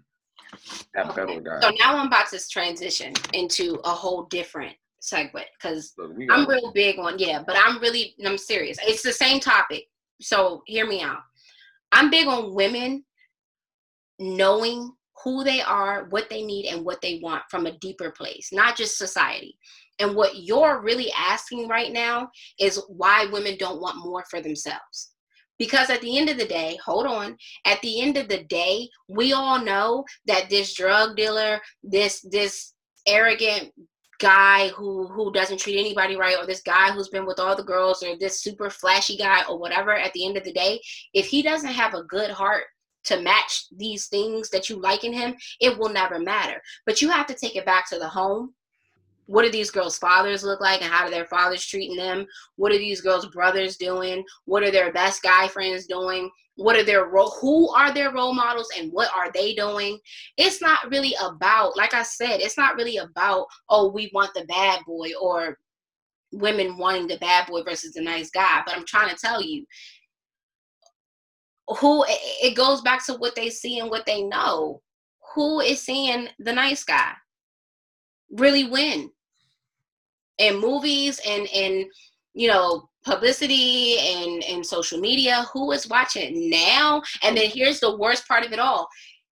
that better guy? So now I'm about to transition into a whole different segment because I'm real big on yeah, but I'm really I'm serious. It's the same topic. So hear me out. I'm big on women knowing who they are, what they need, and what they want from a deeper place, not just society. And what you're really asking right now is why women don't want more for themselves. Because at the end of the day, hold on, at the end of the day, we all know that this drug dealer, this this arrogant guy who who doesn't treat anybody right or this guy who's been with all the girls or this super flashy guy or whatever at the end of the day if he doesn't have a good heart to match these things that you like in him it will never matter. But you have to take it back to the home. What do these girls fathers look like and how do their fathers treating them? What are these girls brothers doing? What are their best guy friends doing? What are their role who are their role models and what are they doing? It's not really about like i said it's not really about oh we want the bad boy or women wanting the bad boy versus the nice guy. But i'm trying to tell you who it goes back to what they see and what they know. Who is seeing the nice guy really win in movies and and you know publicity and and social media who is watching now? And then here's the worst part of it all.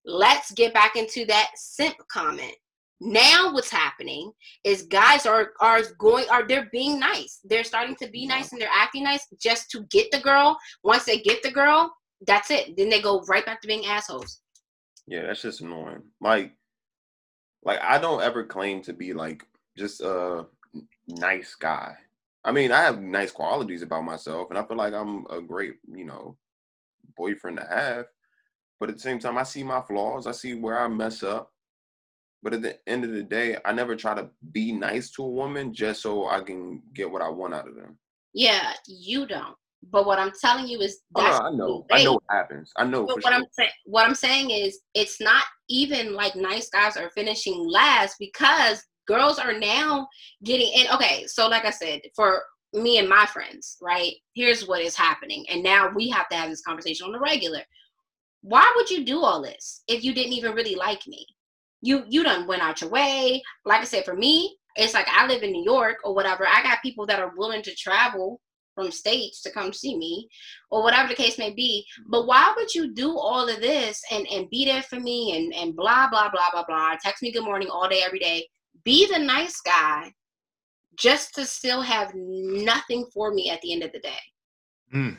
Let's get back into that simp comment. Now what's happening is guys are are going are they're being nice. They're starting to be nice and they're acting nice just to get the girl. Once they get the girl that's it then they go right back to being assholes Yeah, that's just annoying. Like, like I don't ever claim to be like just a nice guy. I mean, I have nice qualities about myself, and I feel like I'm a great, you know, boyfriend to have. But at the same time, I see my flaws. I see where I mess up. But at the end of the day, I never try to be nice to a woman just so I can get what I want out of them. yeah you don't but what i'm telling you is Oh, that's no, I know. I know what happens. I know But what sure. I'm saying, what I'm saying is, it's not even like nice guys are finishing last because girls are now getting in. Okay, so like I said, for me and my friends, right? Here's what is happening, and now we have to have this conversation on the regular. Why would you do all this if you didn't even really like me? You you done went out your way. Like I said, for me, it's like I live in New York or whatever. I got people that are willing to travel from states to come see me or whatever the case may be. But why would you do all of this and and be there for me and and blah blah blah blah blah text me good morning all day every day. Be the nice guy just to still have nothing for me at the end of the day. Mm.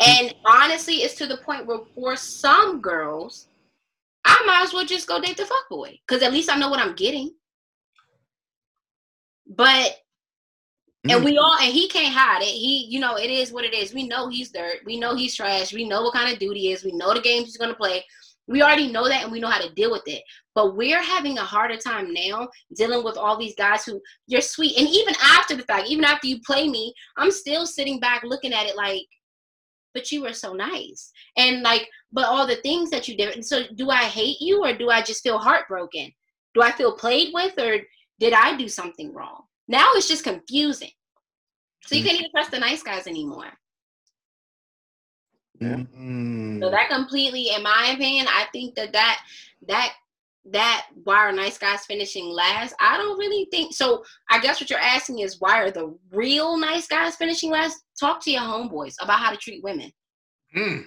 and honestly it's to the point where for some girls i might as well just go date the fuck boy because at least i know what i'm getting. But and Mm. we all and he can't hide it. He, you know, it is what it is. We know he's dirt. We know he's trash. We know what kind of dude he is. We know the games he's gonna play. We already know that and we know how to deal with it. But we're having a harder time now dealing with all these guys who you're sweet. And even after the fact, even after you play me, I'm still sitting back looking at it like, but you were so nice. And like, but all the things that you did. And so do I hate you or do I just feel heartbroken? Do I feel played with or did I do something wrong? Now it's just confusing. So you Mm. can't even trust the nice guys anymore. Mm. So that completely, in my opinion, I think that that that that why are nice guys finishing last? I don't really think so. I guess what you're asking is why are the real nice guys finishing last? Talk to your homeboys about how to treat women. Mm.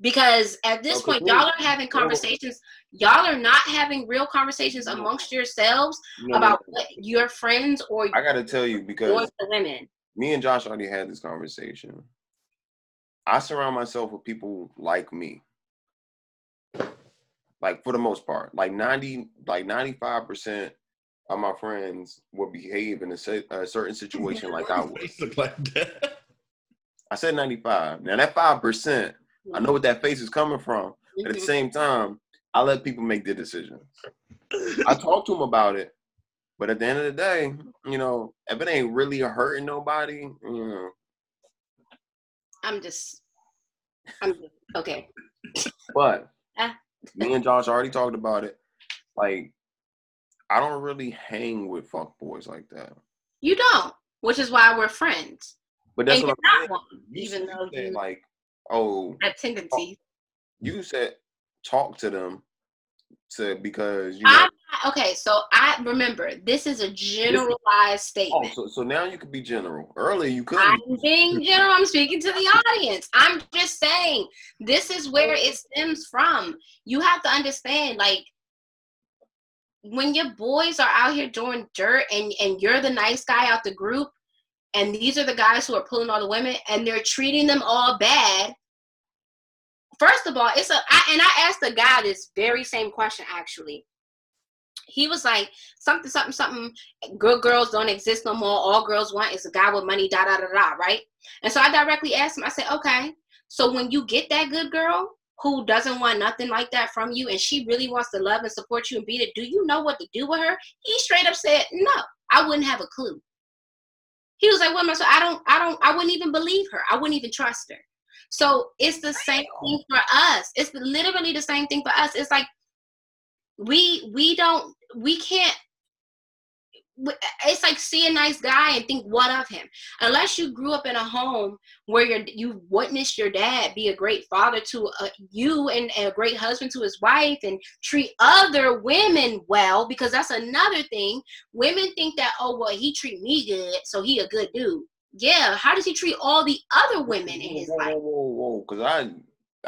Because at this Okay, point, cool. y'all are having conversations. Y'all are not having real conversations amongst yourselves You know, about what your friends or I gotta tell you your because women. me and Josh already had this conversation. I surround myself with people like me. Like for the most part. Like 90, like 95% of my friends will behave in a, a certain situation like I would. Look like that. I said 95. Now that five percent, I know what that face is coming from. But at the Mhm. same time, I let people make their decisions. I talk to them about it, but at the end of the day, you know, if it ain't really hurting nobody, you know, I'm just, I'm just, okay. but Ah. me and Josh already talked about it. Like, I don't really hang with fuck boys like that. You don't, which is why we're friends. But that's and what I'm not saying. one, even though you like, oh, have tendencies. you said talk to them to because you know. I'm okay, so I remember this is a generalized Oh, statement. so, so now you could be general. Earlier you could I'm being general. I'm speaking to the audience. I'm just saying this is where it stems from. You have to understand, like, when your boys are out here doing dirt and and you're the nice guy out the group, and these are the guys who are pulling all the women, and they're treating them all bad. First of all, it's a I, and I asked the guy this very same question actually. He was like something, something, something. Good girls don't exist no more. All girls want is a guy with money. Da da da da. Right. And so I directly asked him. I said, okay. So when you get that good girl who doesn't want nothing like that from you, and she really wants to love and support you and be it, do you know what to do with her? He straight up said, no. I wouldn't have a clue. He was like, well, so I don't, I don't, I wouldn't even believe her. I wouldn't even trust her. So it's the same thing for us. It's literally the same thing for us. It's like we we don't we can't it's like see a nice guy and think what of him unless you grew up in a home where you you witnessed your dad be a great father to uh, you and a great husband to his wife and treat other women well because that's another thing women think that oh well he treat me good so he a good dude yeah how does he treat all the other women in his life Whoa, whoa, whoa! Because I,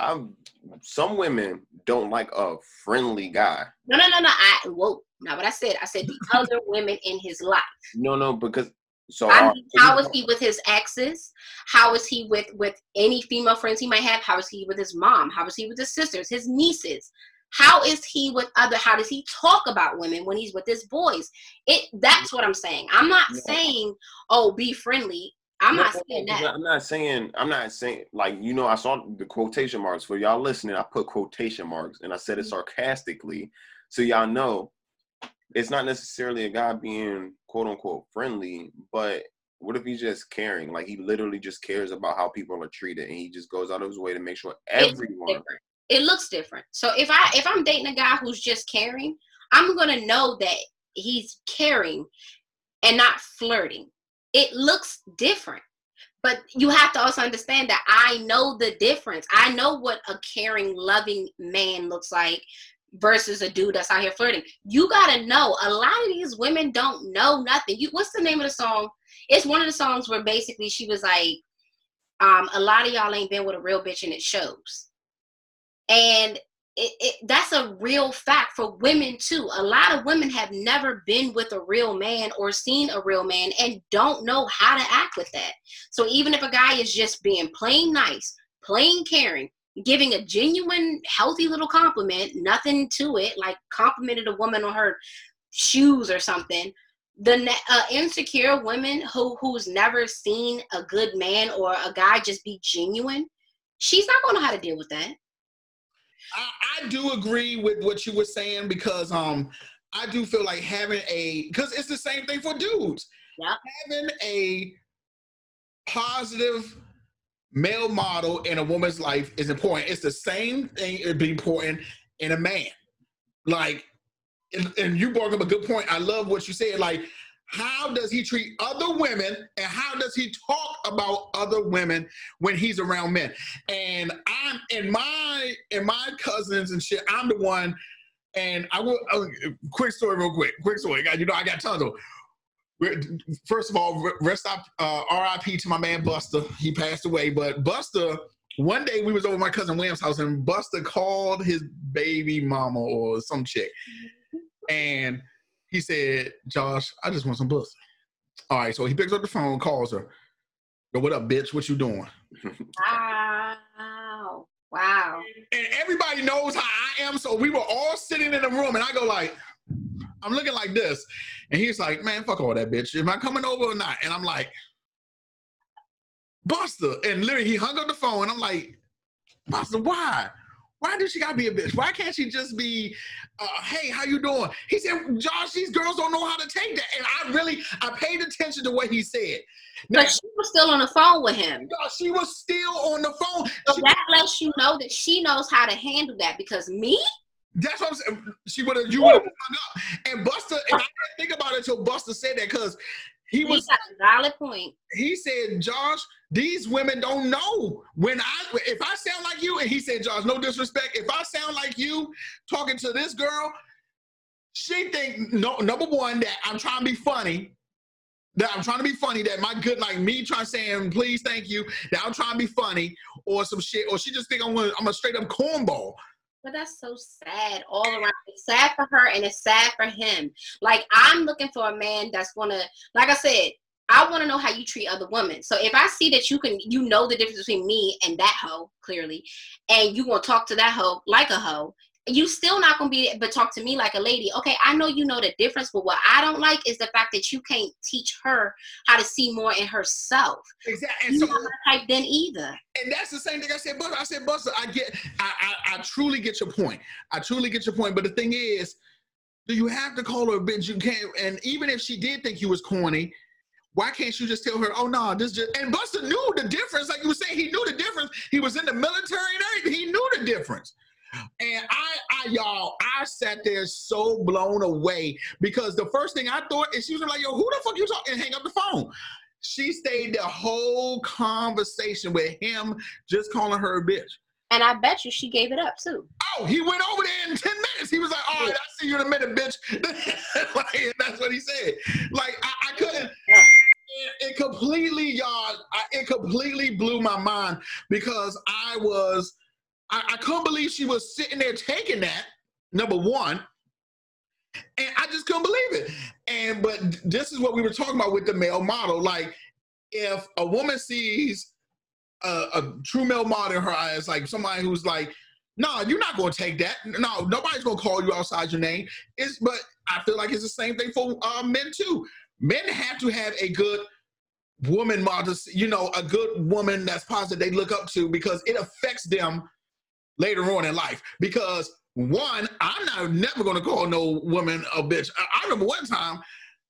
I'm. Some women don't like a friendly guy. no no no no i whoa not what i said i said the other women in his life No, no, because so. I uh, how is he with his exes? How is he with with any female friends he might have? How is he with his mom? How is he with his sisters, his nieces? How is he with other? How does he talk about women when he's with his boys? It that's what I'm saying. I'm not No. saying oh be friendly. I'm No, not saying that. I'm not saying. I'm not saying like you know. I saw the quotation marks for y'all listening. I put quotation marks and I said Mm-hmm. it sarcastically, so y'all know it's not necessarily a guy being quote unquote friendly, but what if he's just caring? Like he literally just cares about how people are treated, and he just goes out of his way to make sure everyone. It looks different. So if I if I'm dating a guy who's just caring, I'm gonna know that he's caring and not flirting. It looks different. But you have to also understand that I know the difference. I know what a caring, loving man looks like versus a dude that's out here flirting. You gotta know. A lot of these women don't know nothing. You what's the name of the song? It's one of the songs where basically she was like, um, a lot of y'all ain't been with a real bitch and it shows. And it, it, that's a real fact for women too. A lot of women have never been with a real man or seen a real man and don't know how to act with that. So even if a guy is just being plain nice, plain caring, giving a genuine, healthy little compliment, nothing to it, like complimented a woman on her shoes or something. The uh, insecure women who who's never seen a good man or a guy just be genuine, she's not gonna know how to deal with that. I, I do agree with what you were saying because um I do feel like having a because it's the same thing for dudes. Having a positive male model in a woman's life is important. It's the same thing it'd be important in a man. Like and, and you brought up a good point. I love what you said. Like, how does he treat other women and how does he talk about other women when he's around men? And I'm in my in my cousins and shit. I'm the one. And I will uh, quick story, real quick. Quick story. You know, I got tons of. First of all, rest up, uh, R.I.P. to my man Buster. He passed away, but Buster. One day we was over my cousin William's house, and Buster called his baby mama or some chick, and he said, "Josh, I just want some pussy." All right, so he picks up the phone, calls her. Yo, what up, bitch? What you doing? Wow. Wow. and everybody knows how I am. So we were all sitting in the room, and I go like, I'm looking like this, and he's like, "Man, fuck all that bitch. Am I coming over or not?" And I'm like, "Buster," and literally he hung up the phone. And I'm like, "Buster, why?" Why does she gotta be a bitch? Why can't she just be, uh, hey, how you doing? He said, Josh, these girls don't know how to take that. And I really, I paid attention to what he said. Now, but she was still on the phone with him. She was still on the phone. So she, that lets you know that she knows how to handle that. Because me, that's what I'm saying. She would have, you would have hung up. And Buster, and I didn't think about it until Buster said that because he was valid point. He said, Josh, these women don't know when I if I sound like you, and he said, Josh, no disrespect. If I sound like you talking to this girl, she think no number one that I'm trying to be funny. That I'm trying to be funny, that my good like me trying saying please thank you, that I'm trying to be funny or some shit, or she just think I'm a, I'm a straight up cornball. But that's so sad all around. It's sad for her and it's sad for him. Like I'm looking for a man that's gonna, like I said, I want to know how you treat other women. So if I see that you can, you know the difference between me and that hoe clearly, and you to talk to that hoe like a hoe, you still not gonna be but talk to me like a lady. Okay, I know you know the difference, but what I don't like is the fact that you can't teach her how to see more in herself. Exactly. And you so, not type then either. And that's the same thing I said, Buster. I said, Buster, I get I, I I truly get your point. I truly get your point. But the thing is, do you have to call her a bitch? You can't and even if she did think you was corny, why can't you just tell her, oh no, this just and Buster knew the difference. Like you were saying, he knew the difference. He was in the military and everything. He knew the difference. And I, I, y'all, I sat there so blown away because the first thing I thought is she was like, yo, who the fuck you talking? And hang up the phone. She stayed the whole conversation with him just calling her a bitch. And I bet you she gave it up too. Oh, he went over there in 10 minutes. He was like, all right, I'll see you in a minute, bitch. like, that's what he said. Like, I, I couldn't. It, it completely, y'all, I, it completely blew my mind because I was I, I couldn't believe she was sitting there taking that, number one. And I just couldn't believe it. And but this is what we were talking about with the male model. Like, if a woman sees a, a true male model in her eyes, like somebody who's like, no, you're not going to take that. No, nobody's going to call you outside your name. It's, but I feel like it's the same thing for uh, men too. Men have to have a good woman model, you know, a good woman that's positive they look up to because it affects them later on in life because one, I'm not never gonna call no woman a bitch. I, I remember one time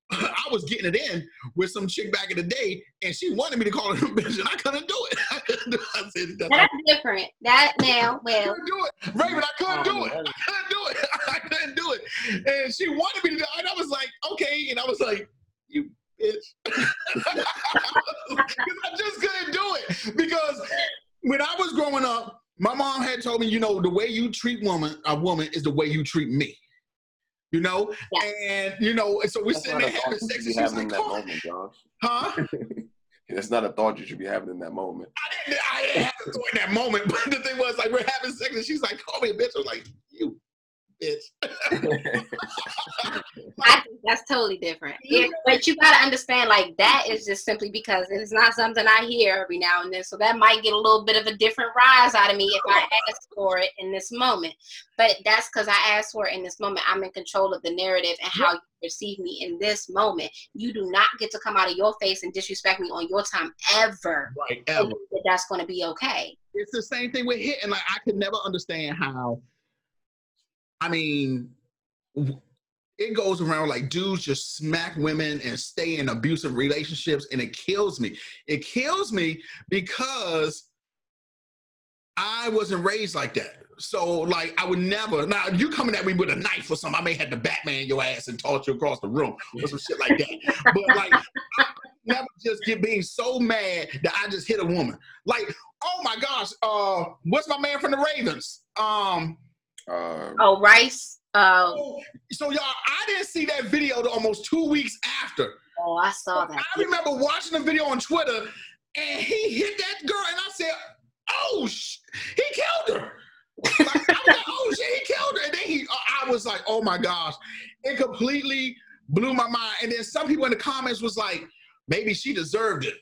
I was getting it in with some chick back in the day, and she wanted me to call her a bitch, and I couldn't do it. I couldn't do it. Said, That's, That's different. That now, well, I couldn't do it, Raven. I couldn't do it. Oh, I couldn't do it. I couldn't do it. And she wanted me to do it, and I was like, okay, and I was like, you bitch, because I just couldn't do it because when I was growing up, my mom had told me, you know, the way you treat woman a woman is the way you treat me. You know, yeah. and you know, so we're sitting there having sex. And she's like, that moment, Josh. huh? It's not a thought you should be having in that moment. I didn't, I didn't have a thought in that moment, but the thing was, like, we're having sex, and she's like, "Call me a bitch." I was like, "You bitch. I think that's totally different. But you gotta understand, like that is just simply because it's not something I hear every now and then. So that might get a little bit of a different rise out of me if I ask for it in this moment. But that's because I asked for it in this moment. I'm in control of the narrative and how you receive me in this moment. You do not get to come out of your face and disrespect me on your time ever. Right, ever. That's going to be okay. It's the same thing with hitting. Like I could never understand how I mean, it goes around like dudes just smack women and stay in abusive relationships, and it kills me. It kills me because I wasn't raised like that. So like I would never now you coming at me with a knife or something, I may have to Batman your ass and toss you across the room or some shit like that. but like I never just get being so mad that I just hit a woman. Like, oh my gosh, uh what's my man from the Ravens? Um um, oh, Rice. Uh, so, y'all, I didn't see that video almost two weeks after. Oh, I saw that. I remember watching the video on Twitter, and he hit that girl, and I said, "Oh, sh- he killed her." like, I was like, "Oh shit, he killed her!" And then he, I was like, "Oh my gosh!" It completely blew my mind. And then some people in the comments was like, "Maybe she deserved it."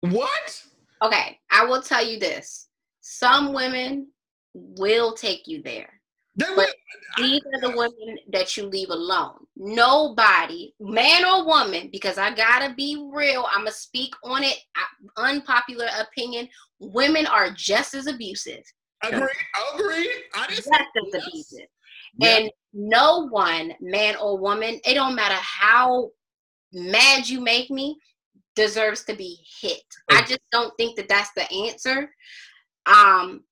What? Okay, I will tell you this. Some women will take you there. They But- will. These are the women that you leave alone. Nobody, man or woman, because I gotta be real. I'ma speak on it. I- Unpopular opinion: women are just as abusive. Agreed. Agree. I Just say as abusive. Yeah. And no one, man or woman, it don't matter how mad you make me, deserves to be hit. I just don't think that that's the answer. Um,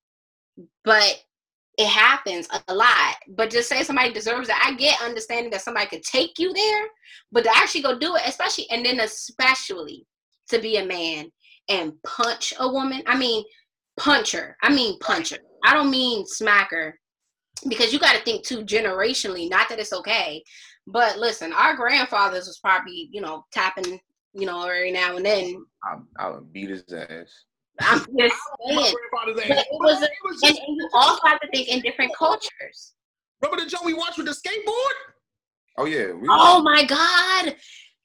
but it happens a lot. But just say somebody deserves it. I get understanding that somebody could take you there, but to actually go do it, especially and then especially to be a man and punch a woman. I mean, punch her. I mean, punch her. I don't mean smack her because you got to think too generationally. Not that it's okay, but listen, our grandfathers was probably you know tapping you know every now and then. I, I would beat his ass. I'm just My saying. grandfather's But ass. it was a- It was And, just- and you also have to think in different cultures. Remember the joke we watched with the skateboard? Oh yeah, we, Oh my God,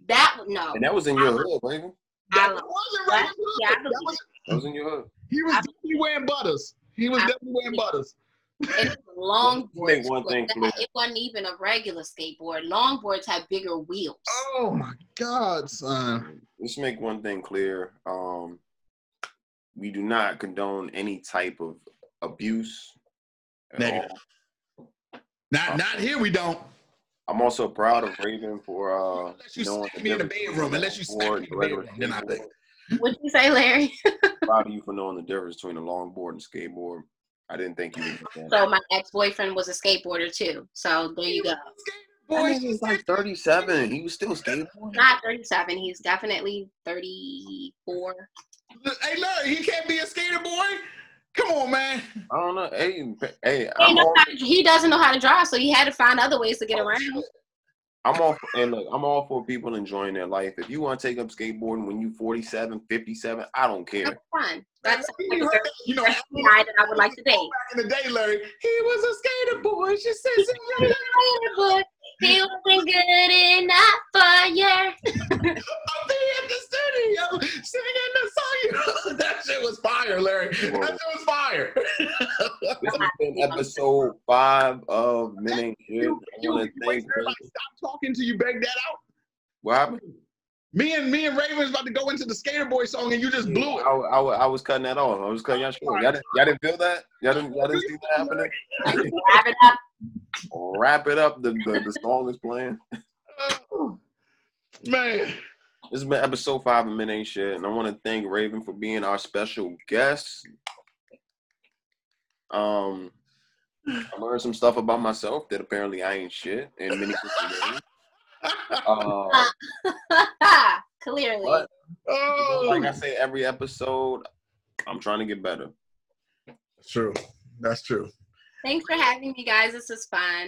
that no. and that was in your hood, Raven. I That wasn't that- hood. yeah, That was, That was in your hood. he was I- definitely wearing butters. He was I- definitely wearing butters. And it's a longboard. Make one thing that- clear. It wasn't even a regular skateboard. Longboards have bigger wheels. Oh my God, son. Let's make one thing clear. Um, we do not condone any type of abuse. Negative. all. Not not here we don't. I'm also proud of Raven for uh, Unless you knowing smack me in the bedroom, unless you a smack me in the bedroom, then I think. What'd you say, Larry? proud of you for knowing the difference between a longboard and skateboard. I didn't think you would do that. So my ex-boyfriend was a skateboarder too. So there you go. That Boy, nigga was like 37. He was still skateboarding. Not 37. He's definitely 34. Hey Larry, he can't be a skater boy. Come on, man. I don't know. Hey, hey, He, know all, to, he doesn't know how to drive, so he had to find other ways to get oh, around. I'm all for, and look, I'm all for people enjoying their life. If you want to take up skateboarding when you're 47, 57, I don't care. That's fun. That's you, heard you know, that's the guy that I would like to date. back in the day, Larry, he was a skater boy. She says, But he wasn't good enough for you. I'll be in the studio singing the song. You know, that shit was fire, Larry. That shit was fire. This has been episode five of Men Ain't Shit. I you, you, want to thank stop talking till you beg that out. What happened? Me and me and Raven was about to go into the Skater Boy song, and you just blew I, it. I, I was cutting that off. I was cutting y'all short. Y'all didn't, y'all didn't feel that? Y'all didn't, y'all didn't see that happening? Wrap it up. Wrap it up. The, the, the song is playing. Man, This has been episode five of Men Ain't Shit, and I want to thank Raven for being our special guest. Um, I learned some stuff about myself that apparently I ain't shit in many different. Uh, Clearly. but oh, like I say every episode, I'm trying to get better. That's true. That's true. Thanks for having me, guys. This was fun.